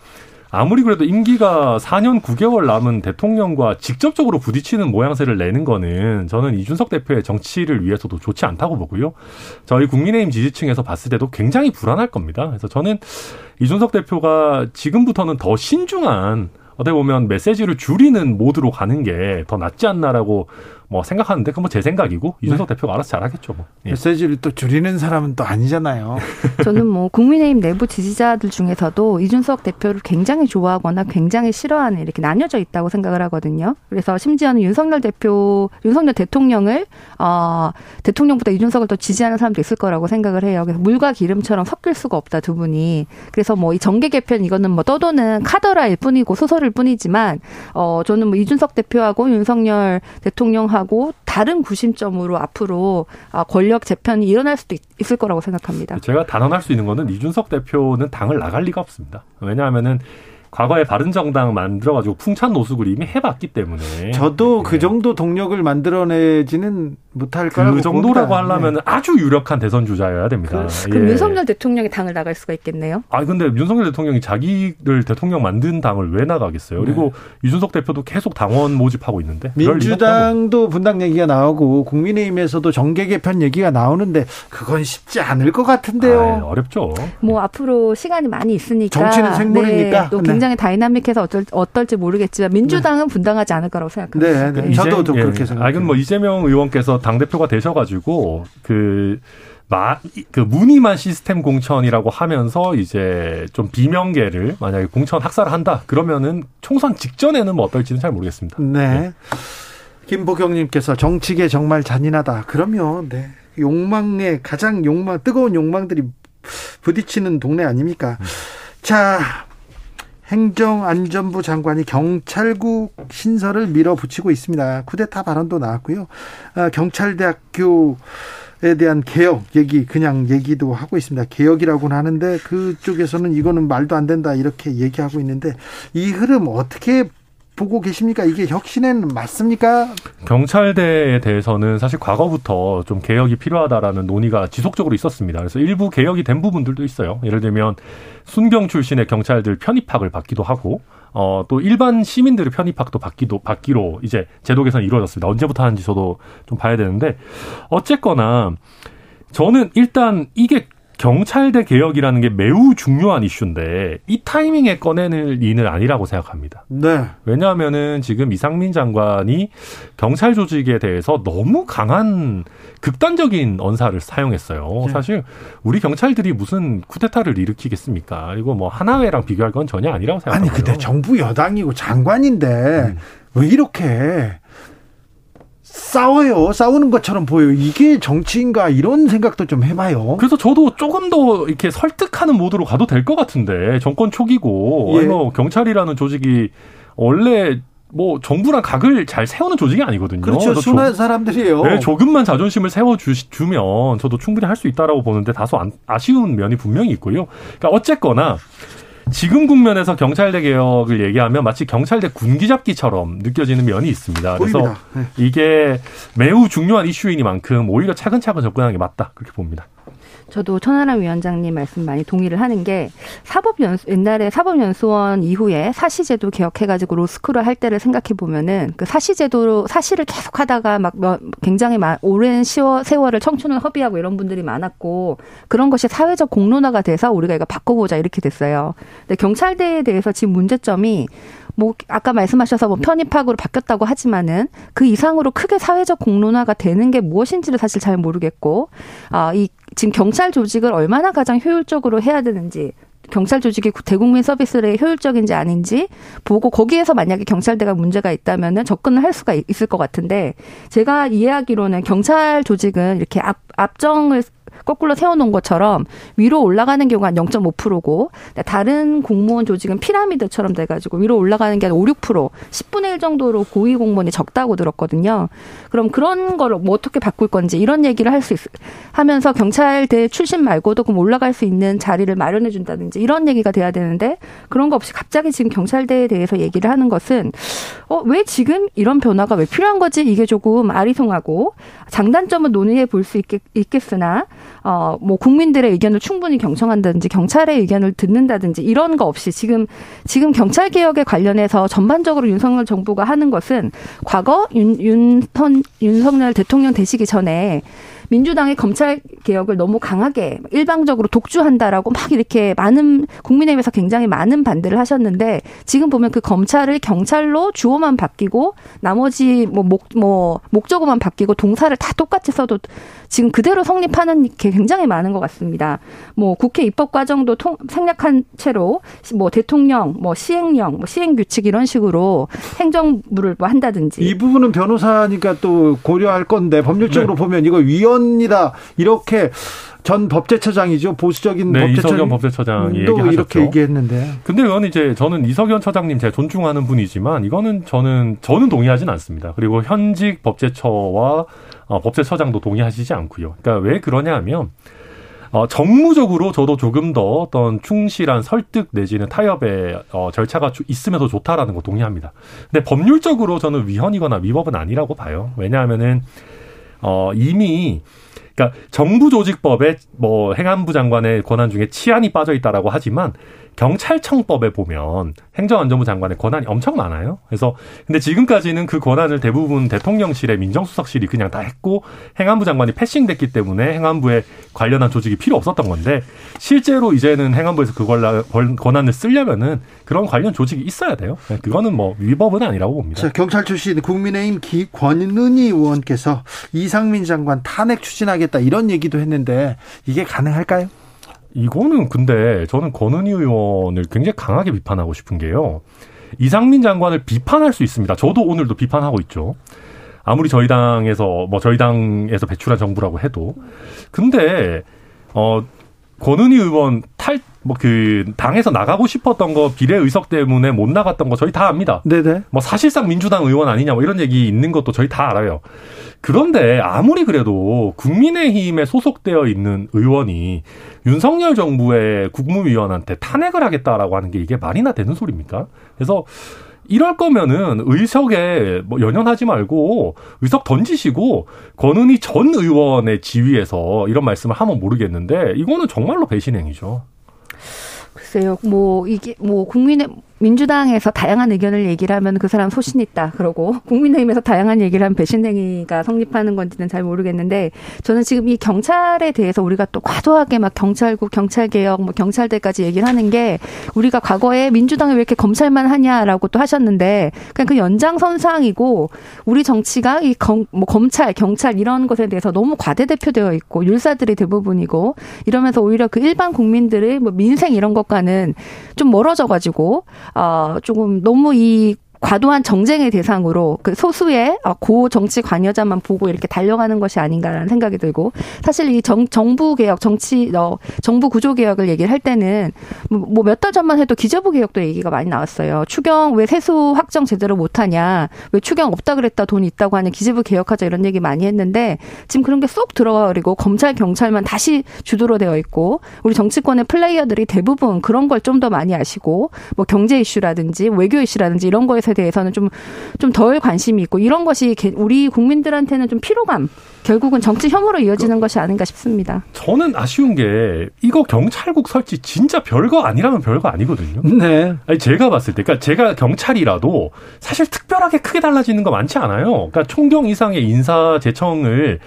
아무리 그래도 임기가 4년 9개월 남은 대통령과 직접적으로 부딪히는 모양새를 내는 거는 저는 이준석 대표의 정치를 위해서도 좋지 않다고 보고요. 저희 국민의힘 지지층에서 봤을 때도 굉장히 불안할 겁니다. 그래서 저는 이준석 대표가 지금부터는 더 신중한 어떻게 보면 메시지를 줄이는 모드로 가는 게 더 낫지 않나라고 뭐 생각하는데 그건 뭐 제 생각이고 이준석 네. 대표가 알아서 잘하겠죠. 뭐. 예. 메시지를 또 줄이는 사람은 또 아니잖아요. 저는 뭐 국민의힘 내부 지지자들 중에서도 이준석 대표를 굉장히 좋아하거나 굉장히 싫어하는 이렇게 나뉘어져 있다고 생각을 하거든요. 그래서 심지어는 윤석열 대표, 윤석열 대통령을 어, 대통령보다 이준석을 더 지지하는 사람도 있을 거라고 생각을 해요. 그래서 물과 기름처럼 섞일 수가 없다 두 분이. 그래서 뭐 이 정계 개편 이거는 뭐 떠도는 카더라일 뿐이고 소설일 뿐이지만 어 저는 뭐 이준석 대표하고 윤석열 대통령하고 다른 구심점으로 앞으로 아, 권력 재편이 일어날 수도 있, 을 거라고 생각합니다. 제가 단언할 수 있는 거는 이준석 대표는 당을 나갈 리가 없습니다. 왜냐하면은 과거에 바른정당 만들어가지고 풍찬 노숙을 이미 해봤기 때문에 저도 그 예. 정도 동력을 만들어내지는 못할 거라고 그 정도라고 봅니다. 하려면 네. 아주 유력한 대선 주자여야 됩니다. 그, 럼 예. 윤석열 대통령이 당을 나갈 수가 있겠네요. 아 근데 윤석열 대통령이 자기를 대통령 만든 당을 왜 나가겠어요? 그리고 네. 이준석 대표도 계속 당원 모집하고 있는데 민주당도 분당 얘기가 나오고 국민의힘에서도 정계 개편 얘기가 나오는데 그건 쉽지 않을 것 같은데요. 아, 어렵죠. 뭐 앞으로 시간이 많이 있으니까 정치는 생물이니까 네, 또 굉장히 네. 다이나믹해서 어쩔, 어떨지 모르겠지만 민주당은 네. 분당하지 않을 거라고 생각합니다. 네, 네. 저도 좀 예. 그렇게 생각해요. 아, 이건 뭐 이재명 의원께서 당 대표가 되셔가지고 그. 마, 그 무늬만 시스템 공천이라고 하면서 이제 좀 비명계를 만약에 공천 학살을 한다 그러면은 총선 직전에는 뭐 어떨지는 잘 모르겠습니다. 네. 네. 김보경님께서 정치계 정말 잔인하다. 그러면 네 욕망에 가장 욕망 뜨거운 욕망들이 부딪히는 동네 아닙니까? 음. 자 행정안전부 장관이 경찰국 신설을 밀어붙이고 있습니다. 쿠데타 발언도 나왔고요. 아, 경찰대학교에 대한 개혁 얘기 그냥 얘기도 하고 있습니다. 개혁이라고는 하는데 그쪽에서는 이거는 말도 안 된다 이렇게 얘기하고 있는데 이 흐름 어떻게 보고 계십니까? 이게 혁신에는 맞습니까? 경찰대에 대해서는 사실 과거부터 좀 개혁이 필요하다라는 논의가 지속적으로 있었습니다. 그래서 일부 개혁이 된 부분들도 있어요. 예를 들면 순경 출신의 경찰들 편입학을 받기도 하고 어, 또 일반 시민들의 편입학도 받기도 받기로 이제 제도 개선이 이루어졌습니다. 언제부터 하는지 저도 좀 봐야 되는데 어쨌거나 저는 일단 이게 경찰대 개혁이라는 게 매우 중요한 이슈인데 이 타이밍에 꺼내는 일은 아니라고 생각합니다. 네. 왜냐하면은 지금 이상민 장관이 경찰 조직에 대해서 너무 강한 극단적인 언사를 사용했어요. 네. 사실 우리 경찰들이 무슨 쿠데타를 일으키겠습니까? 그리고 뭐 하나회랑 비교할 건 전혀 아니라고 생각합니다. 아니 근데 정부 여당이고 장관인데 음. 왜 이렇게 싸워요. 싸우는 것처럼 보여요. 이게 정치인가 이런 생각도 좀 해봐요. 그래서 저도 조금 더 이렇게 설득하는 모드로 가도 될 것 같은데 정권 초기고 예. 뭐 경찰이라는 조직이 원래 뭐 정부랑 각을 잘 세우는 조직이 아니거든요. 그렇죠. 순한 사람들이에요. 네, 조금만 자존심을 세워 주면 저도 충분히 할 수 있다라고 보는데 다소 아쉬운 면이 분명히 있고요. 그러니까 어쨌거나 지금 국면에서 경찰대 개혁을 얘기하면 마치 경찰대 군기잡기처럼 느껴지는 면이 있습니다. 그래서 네. 이게 매우 중요한 이슈이니만큼 오히려 차근차근 접근하는 게 맞다 그렇게 봅니다. 저도 천하람 위원장님 말씀 많이 동의를 하는 게 사법연수 옛날에 사법연수원 이후에 사시제도 개혁해가지고 로스쿨을 할 때를 생각해 보면은 그 사시제도로 사시를 계속 하다가 막 굉장히 오랜 시워, 세월을 청춘을 허비하고 이런 분들이 많았고 그런 것이 사회적 공론화가 돼서 우리가 이거 바꿔보자 이렇게 됐어요. 근데 경찰대에 대해서 지금 문제점이 뭐 아까 말씀하셔서 뭐 편입학으로 바뀌었다고 하지만은 그 이상으로 크게 사회적 공론화가 되는 게 무엇인지를 사실 잘 모르겠고 아이 지금 경찰 조직을 얼마나 가장 효율적으로 해야 되는지 경찰 조직이 대국민 서비스에 효율적인지 아닌지 보고 거기에서 만약에 경찰대가 문제가 있다면은 접근을 할 수가 있을 것 같은데 제가 이해하기로는 경찰 조직은 이렇게 앞 앞정을 거꾸로 세워놓은 것처럼 위로 올라가는 경우가 한 0.5%고 다른 공무원 조직은 피라미드처럼 돼가지고 위로 올라가는 게 한 5, 6% 10분의 1 정도로 고위 공무원이 적다고 들었거든요. 그럼 그런 거를 뭐 어떻게 바꿀 건지 이런 얘기를 할 수 있, 하면서 경찰대 출신 말고도 그럼 올라갈 수 있는 자리를 마련해 준다든지 이런 얘기가 돼야 되는데 그런 거 없이 갑자기 지금 경찰대에 대해서 얘기를 하는 것은 어, 왜 지금 이런 변화가 왜 필요한 거지? 이게 조금 아리송하고 장단점은 논의해 볼 수 있겠으나 어, 뭐 국민들의 의견을 충분히 경청한다든지 경찰의 의견을 듣는다든지 이런 거 없이 지금 지금 경찰 개혁에 관련해서 전반적으로 윤석열 정부가 하는 것은 과거 윤, 윤선, 윤석열 대통령 되시기 전에 민주당의 검찰 개혁을 너무 강하게 일방적으로 독주한다라고 막 이렇게 많은 국민의힘에서 굉장히 많은 반대를 하셨는데 지금 보면 그 검찰을 경찰로 주어만 바뀌고 나머지 뭐 목 뭐 목적어만 바뀌고 동사를 다 똑같이 써도 지금 그대로 성립하는 게 굉장히 많은 것 같습니다. 뭐 국회 입법 과정도 통, 생략한 채로 뭐 대통령, 뭐 시행령, 뭐 시행 규칙 이런 식으로 행정부를 뭐 한다든지 이 부분은 변호사니까 또 고려할 건데 법률적으로 네. 보면 이거 위헌 이다 이렇게 전 법제처장이죠 보수적인 네, 법제처장 이석연 법제처장이 얘기하셨죠. 이렇게 얘기했는데. 근데 이건 이제 저는 이석연 처장님 제가 존중하는 분이지만 이거는 저는 저는 동의하지는 않습니다. 그리고 현직 법제처와 어, 법제처장도 동의하시지 않고요. 그러니까 왜 그러냐하면 어, 정무적으로 저도 조금 더 어떤 충실한 설득 내지는 타협의 어, 절차가 있으면 더 좋다라는 거 동의합니다. 근데 법률적으로 저는 위헌이거나 위법은 아니라고 봐요. 왜냐하면은 어, 이미 그러니까 정부 조직법에 뭐 행안부 장관의 권한 중에 치안이 빠져 있다라고 하지만 경찰청법에 보면 행정안전부 장관의 권한이 엄청 많아요. 그래서 근데 지금까지는 그 권한을 대부분 대통령실의 민정수석실이 그냥 다 했고 행안부 장관이 패싱됐기 때문에 행안부에 관련한 조직이 필요 없었던 건데 실제로 이제는 행안부에서 그걸 권한을 쓰려면은 그런 관련 조직이 있어야 돼요. 네, 그거는 뭐 위법은 아니라고 봅니다. 자, 경찰 출신 국민의힘 기, 권은희 의원께서 이상민 장관 탄핵 추진하겠다 이런 얘기도 했는데 이게 가능할까요? 이거는 근데 저는 권은희 의원을 굉장히 강하게 비판하고 싶은 게요. 이상민 장관을 비판할 수 있습니다. 저도 오늘도 비판하고 있죠. 아무리 저희 당에서 뭐 저희 당에서 배출한 정부라고 해도 근데 어 권은희 의원 탈 뭐 그 당에서 나가고 싶었던 거 비례 의석 때문에 못 나갔던 거 저희 다 압니다. 네네. 뭐 사실상 민주당 의원 아니냐 뭐 이런 얘기 있는 것도 저희 다 알아요. 그런데 아무리 그래도 국민의힘에 소속되어 있는 의원이 윤석열 정부의 국무위원한테 탄핵을 하겠다라고 하는 게 이게 말이나 되는 소리입니까? 그래서 이럴 거면은 의석에 뭐 연연하지 말고 의석 던지시고 권은희 전 의원의 지위에서 이런 말씀을 하면 모르겠는데 이거는 정말로 배신행위죠. 글쎄요, 뭐 이게 뭐 국민의 민주당에서 다양한 의견을 얘기를 하면 그 사람 소신 있다 그러고 국민의힘에서 다양한 얘기를 하면 배신행위가 성립하는 건지는 잘 모르겠는데 저는 지금 이 경찰에 대해서 우리가 또 과도하게 막 경찰국 경찰개혁 뭐 경찰대까지 얘기를 하는 게 우리가 과거에 민주당이 왜 이렇게 검찰만 하냐라고 또 하셨는데 그냥 그 연장선상이고 우리 정치가 이 검, 뭐 검찰 경찰 이런 것에 대해서 너무 과대대표되어 있고 율사들이 대부분이고 이러면서 오히려 그 일반 국민들의 뭐 민생 이런 것과는 좀 멀어져 가지고 어, 조금 너무 이 과도한 정쟁의 대상으로 그 소수의 어, 고 정치 관여자만 보고 이렇게 달려가는 것이 아닌가라는 생각이 들고 사실 이 정, 정부 개혁 정치 어, 정부 구조 개혁을 얘기를 할 때는 뭐 몇 달 전만 해도 기재부 개혁도 얘기가 많이 나왔어요. 추경 왜 세수 확정 제대로 못하냐 왜 추경 없다 그랬다 돈 있다고 하는 기재부 개혁하자 이런 얘기 많이 했는데 지금 그런 게 쏙 들어가 버리고 검찰 경찰만 다시 주도로 되어 있고 우리 정치권의 플레이어들이 대부분 그런 걸 좀 더 많이 아시고 뭐 경제 이슈라든지 외교 이슈라든지 이런 거에서 것에 대해서는 좀 좀 덜 관심이 있고 이런 것이 우리 국민들한테는 좀 피로감 결국은 정치 혐오로 이어지는 그, 것이 아닌가 싶습니다. 저는 아쉬운 게 이거 경찰국 설치 진짜 별거 아니라면 별거 아니거든요. 네. 아니 제가 봤을 때, 그러니까 제가 경찰이라도 사실 특별하게 크게 달라지는 거 많지 않아요. 그러니까 총경 이상의 인사 제청을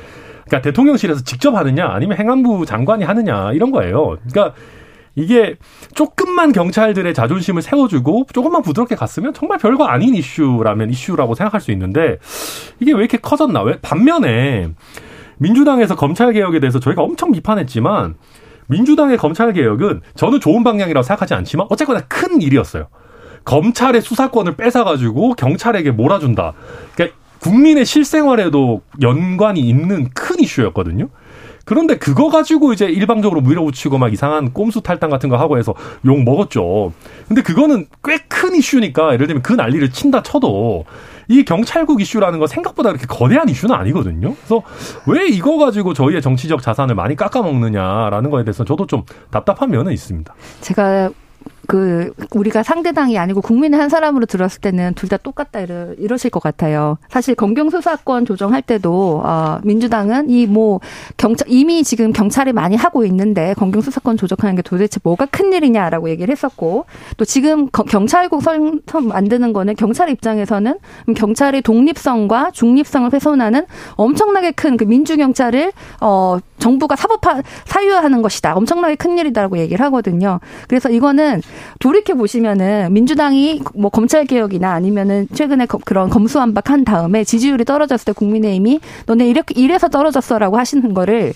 그러니까 대통령실에서 직접 하느냐 아니면 행안부 장관이 하느냐 이런 거예요. 그러니까 이게 조금만 경찰들의 자존심을 세워주고 조금만 부드럽게 갔으면 정말 별거 아닌 이슈라면 이슈라고 생각할 수 있는데 이게 왜 이렇게 커졌나? 왜 반면에 민주당에서 검찰 개혁에 대해서 저희가 엄청 비판했지만 민주당의 검찰 개혁은 저는 좋은 방향이라고 생각하지 않지만 어쨌거나 큰 일이었어요. 검찰의 수사권을 뺏어가지고 경찰에게 몰아준다. 그러니까 국민의 실생활에도 연관이 있는 큰 이슈였거든요. 그런데 그거 가지고 이제 일방적으로 밀어붙이고 막 이상한 꼼수 탈당 같은 거 하고 해서 욕 먹었죠. 근데 그거는 꽤 큰 이슈니까 예를 들면 그 난리를 친다 쳐도 이 경찰국 이슈라는 건 생각보다 그렇게 거대한 이슈는 아니거든요. 그래서 왜 이거 가지고 저희의 정치적 자산을 많이 깎아먹느냐라는 거에 대해서 저도 좀 답답한 면은 있습니다. 제가 그 우리가 상대당이 아니고 국민의 한 사람으로 들었을 때는 둘 다 똑같다 이러, 이러실 것 같아요. 사실 검경 수사권 조정할 때도 어 민주당은 이 뭐 경찰 이미 지금 경찰이 많이 하고 있는데 검경 수사권 조정하는 게 도대체 뭐가 큰 일이냐라고 얘기를 했었고 또 지금 경찰국 설 만드는 거는 경찰 입장에서는 경찰의 독립성과 중립성을 훼손하는 엄청나게 큰 그 민주 경찰을 어 정부가 사법화 사유화하는 것이다. 엄청나게 큰 일이다라고 얘기를 하거든요. 그래서 이거는 돌이켜 보시면은 민주당이 뭐 검찰 개혁이나 아니면은 최근에 그런 검수완박 한 다음에 지지율이 떨어졌을 때 국민의힘이 너네 이렇게 이래서 떨어졌어라고 하시는 거를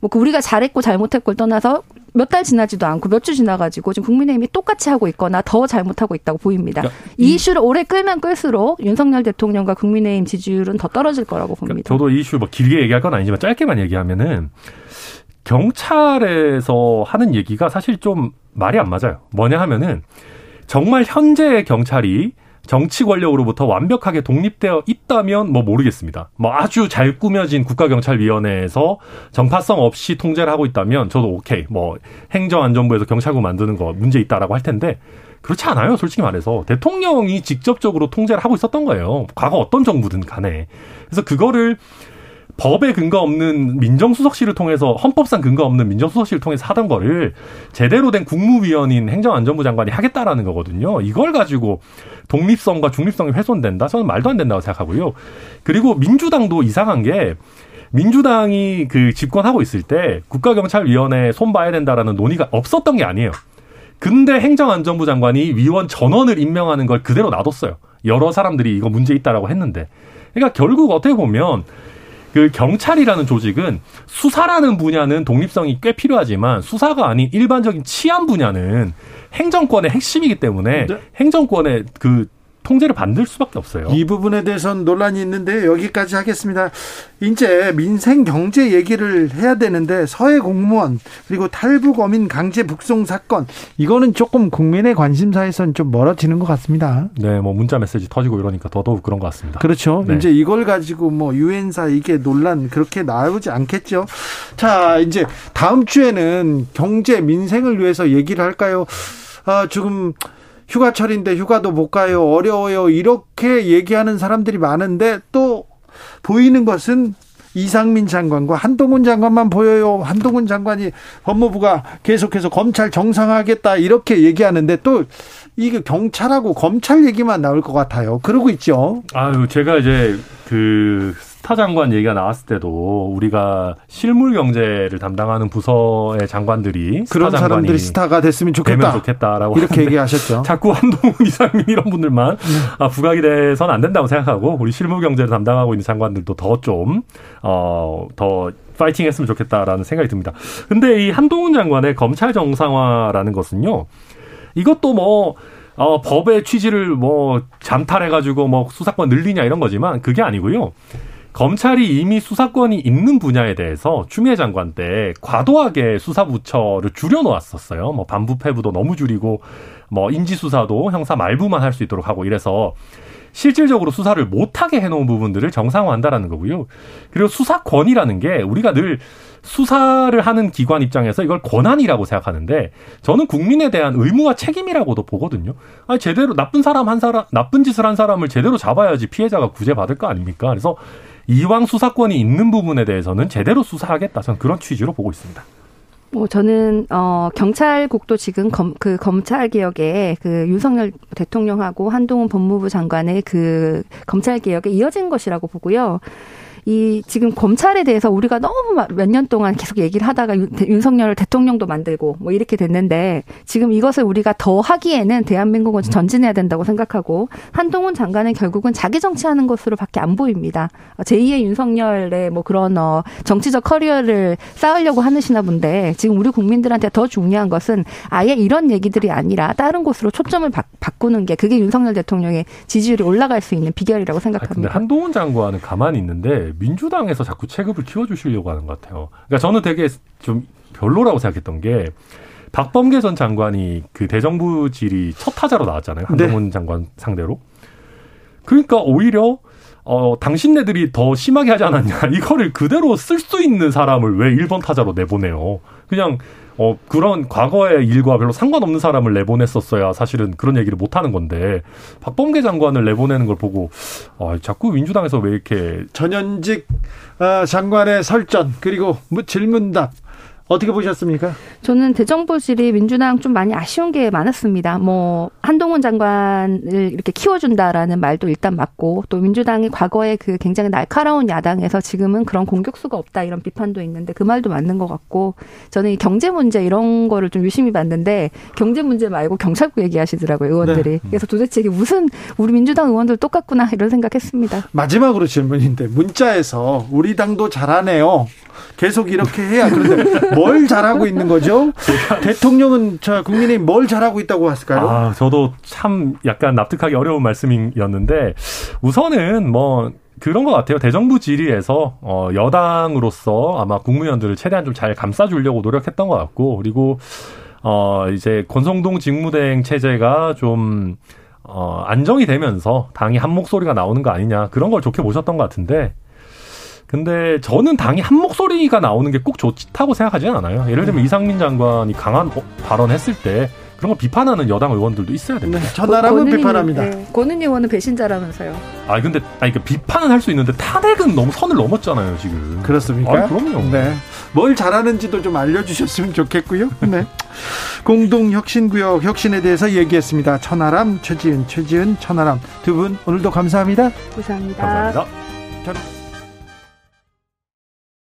뭐그 우리가 잘했고 잘못했고를 떠나서 몇 달 지나지도 않고 몇 주 지나가지고 지금 국민의힘이 똑같이 하고 있거나 더 잘못하고 있다고 보입니다. 그러니까 이 이슈를 오래 끌면 끌수록 윤석열 대통령과 국민의힘 지지율은 더 떨어질 거라고 그러니까 봅니다. 그러니까 저도 이 이슈 뭐 길게 얘기할 건 아니지만 짧게만 얘기하면은 경찰에서 하는 얘기가 사실 좀 말이 안 맞아요. 뭐냐 하면은 정말 현재 경찰이 정치 권력으로부터 완벽하게 독립되어 있다면 뭐 모르겠습니다. 뭐 아주 잘 꾸며진 국가경찰위원회에서 정파성 없이 통제를 하고 있다면 저도 오케이. 뭐 행정안전부에서 경찰국 만드는 거 문제 있다라고 할 텐데 그렇지 않아요. 솔직히 말해서 대통령이 직접적으로 통제를 하고 있었던 거예요. 과거 어떤 정부든 간에. 그래서 그거를 법에 근거 없는 민정수석실을 통해서 헌법상 근거 없는 민정수석실을 통해서 하던 거를 제대로 된 국무위원인 행정안전부 장관이 하겠다라는 거거든요. 이걸 가지고 독립성과 중립성이 훼손된다? 저는 말도 안 된다고 생각하고요. 그리고 민주당도 이상한 게 민주당이 그 집권하고 있을 때 국가경찰위원회 손 봐야 된다라는 논의가 없었던 게 아니에요. 근데 행정안전부 장관이 위원 전원을 임명하는 걸 그대로 놔뒀어요. 여러 사람들이 이거 문제 있다라고 했는데. 그러니까 결국 어떻게 보면 그 경찰이라는 조직은 수사라는 분야는 독립성이 꽤 필요하지만 수사가 아닌 일반적인 치안 분야는 행정권의 핵심이기 때문에 네. 행정권의 그 통제를 받을 수밖에 없어요. 이 부분에 대해서는 논란이 있는데 여기까지 하겠습니다. 이제 민생 경제 얘기를 해야 되는데 서해 공무원 그리고 탈북 어민 강제 북송 사건 이거는 조금 국민의 관심사에선 좀 멀어지는 것 같습니다. 네, 뭐 문자 메시지 터지고 이러니까 더더욱 그런 것 같습니다. 그렇죠. 네. 이제 이걸 가지고 뭐 유엔사 이게 논란 그렇게 나오지 않겠죠. 자, 이제 다음 주에는 경제 민생을 위해서 얘기를 할까요? 아, 지금 휴가철인데 휴가도 못 가요. 어려워요. 이렇게 얘기하는 사람들이 많은데 또 보이는 것은 이상민 장관과 한동훈 장관만 보여요. 한동훈 장관이 법무부가 계속해서 검찰 정상화하겠다 이렇게 얘기하는데 또 이게 경찰하고 검찰 얘기만 나올 것 같아요. 그러고 있죠. 아유, 제가 이제 그 스타 장관 얘기가 나왔을 때도 우리가 실물 경제를 담당하는 부서의 장관들이 그런 스타 사람들이 스타가 됐으면 좋겠다. 좋겠다라고 이렇게 얘기하셨죠. 자꾸 한동훈 이상민 이런 분들만 네. 아, 부각이 돼서는 안 된다고 생각하고 우리 실무 경제를 담당하고 있는 장관들도 더 좀 어, 더 파이팅 했으면 좋겠다라는 생각이 듭니다. 근데 이 한동훈 장관의 검찰 정상화라는 것은요. 이것도 뭐 어, 법의 취지를 뭐 잠탈해가지고 뭐 수사권 늘리냐 이런 거지만 그게 아니고요. 검찰이 이미 수사권이 있는 분야에 대해서 추미애 장관 때 과도하게 수사부처를 줄여놓았었어요. 뭐 반부패부도 너무 줄이고 뭐 인지수사도 형사 말부만 할 수 있도록 하고 이래서 실질적으로 수사를 못하게 해놓은 부분들을 정상화한다라는 거고요. 그리고 수사권이라는 게 우리가 늘 수사를 하는 기관 입장에서 이걸 권한이라고 생각하는데 저는 국민에 대한 의무와 책임이라고도 보거든요. 아니 제대로 나쁜 사람 한 사람 나쁜 짓을 한 사람을 제대로 잡아야지 피해자가 구제받을 거 아닙니까? 그래서 이왕 수사권이 있는 부분에 대해서는 제대로 수사하겠다. 저는 그런 취지로 보고 있습니다. 뭐 저는 어 경찰국도 지금 검 그 검찰 개혁에 그 윤석열 대통령하고 한동훈 법무부 장관의 그 검찰 개혁에 이어진 것이라고 보고요. 이 지금 검찰에 대해서 우리가 너무 몇 년 동안 계속 얘기를 하다가 윤석열 대통령도 만들고 뭐 이렇게 됐는데 지금 이것을 우리가 더 하기에는 대한민국은 전진해야 된다고 생각하고 한동훈 장관은 결국은 자기 정치하는 것으로밖에 안 보입니다. 제2의 윤석열의 뭐 그런 어 정치적 커리어를 쌓으려고 하시나 본데 지금 우리 국민들한테 더 중요한 것은 아예 이런 얘기들이 아니라 다른 곳으로 초점을 바, 꾸는 게 그게 윤석열 대통령의 지지율이 올라갈 수 있는 비결이라고 생각합니다. 아, 근데 한동훈 장관은 가만히 있는데 민주당에서 자꾸 체급을 키워주시려고 하는 것 같아요. 그러니까 저는 되게 좀 별로라고 생각했던 게 박범계 전 장관이 그 대정부 질의 첫 타자로 나왔잖아요. 한동훈 네. 장관 상대로. 그러니까 오히려 어, 당신네들이 더 심하게 하지 않았냐. 이거를 그대로 쓸 수 있는 사람을 왜 1번 타자로 내보내요. 그냥, 어, 그런 과거의 일과 별로 상관없는 사람을 내보냈었어야 사실은 그런 얘기를 못 하는 건데, 박범계 장관을 내보내는 걸 보고, 아, 자꾸 민주당에서 왜 이렇게. 전현직 어, 장관의 설전, 그리고 질문답. 어떻게 보셨습니까? 저는 대정부질이 민주당 좀 많이 아쉬운 게 많았습니다. 뭐 한동훈 장관을 이렇게 키워준다라는 말도 일단 맞고 또 민주당이 과거에 그 굉장히 날카로운 야당에서 지금은 그런 공격수가 없다 이런 비판도 있는데 그 말도 맞는 것 같고 저는 이 경제 문제 이런 거를 좀 유심히 봤는데 경제 문제 말고 경찰국 얘기하시더라고요 의원들이. 네. 그래서 도대체 이게 무슨 우리 민주당 의원들 똑같구나 이런 생각했습니다. 마지막으로 질문인데 문자에서 우리 당도 잘하네요. 계속 이렇게 해야 그런데 뭘 잘하고 있는 거죠? 대통령은 저 국민이 뭘 잘하고 있다고 했을까요? 아, 저도 참 약간 납득하기 어려운 말씀이었는데 우선은 뭐 그런 것 같아요. 대정부 질의에서 어, 여당으로서 아마 국무위원들을 최대한 좀 잘 감싸주려고 노력했던 것 같고 그리고 어, 이제 권성동 직무대행 체제가 좀 어, 안정이 되면서 당이 한 목소리가 나오는 거 아니냐 그런 걸 좋게 보셨던 것 같은데 근데 저는 당이 한 목소리가 나오는 게 꼭 좋다고 생각하지는 않아요. 예를 들면 음. 이상민 장관이 강한 발언했을 때 그런 걸 비판하는 여당 의원들도 있어야 됩니다. 네, 전나라면 비판합니다. 네, 권은 의원은 배신자라면서요. 아 근데 아니 그 비판은 할 수 있는데 탄핵은 너무 선을 넘었잖아요 지금. 그렇습니까? 아, 그럼요. 네. 뭘 잘하는지도 좀 알려주셨으면 좋겠고요. 네. 공동혁신구역 혁신에 대해서 얘기했습니다. 천하람, 최지은, 최지은, 천하람 두 분 오늘도 감사합니다. 감사합니다. 감사합니다. 전...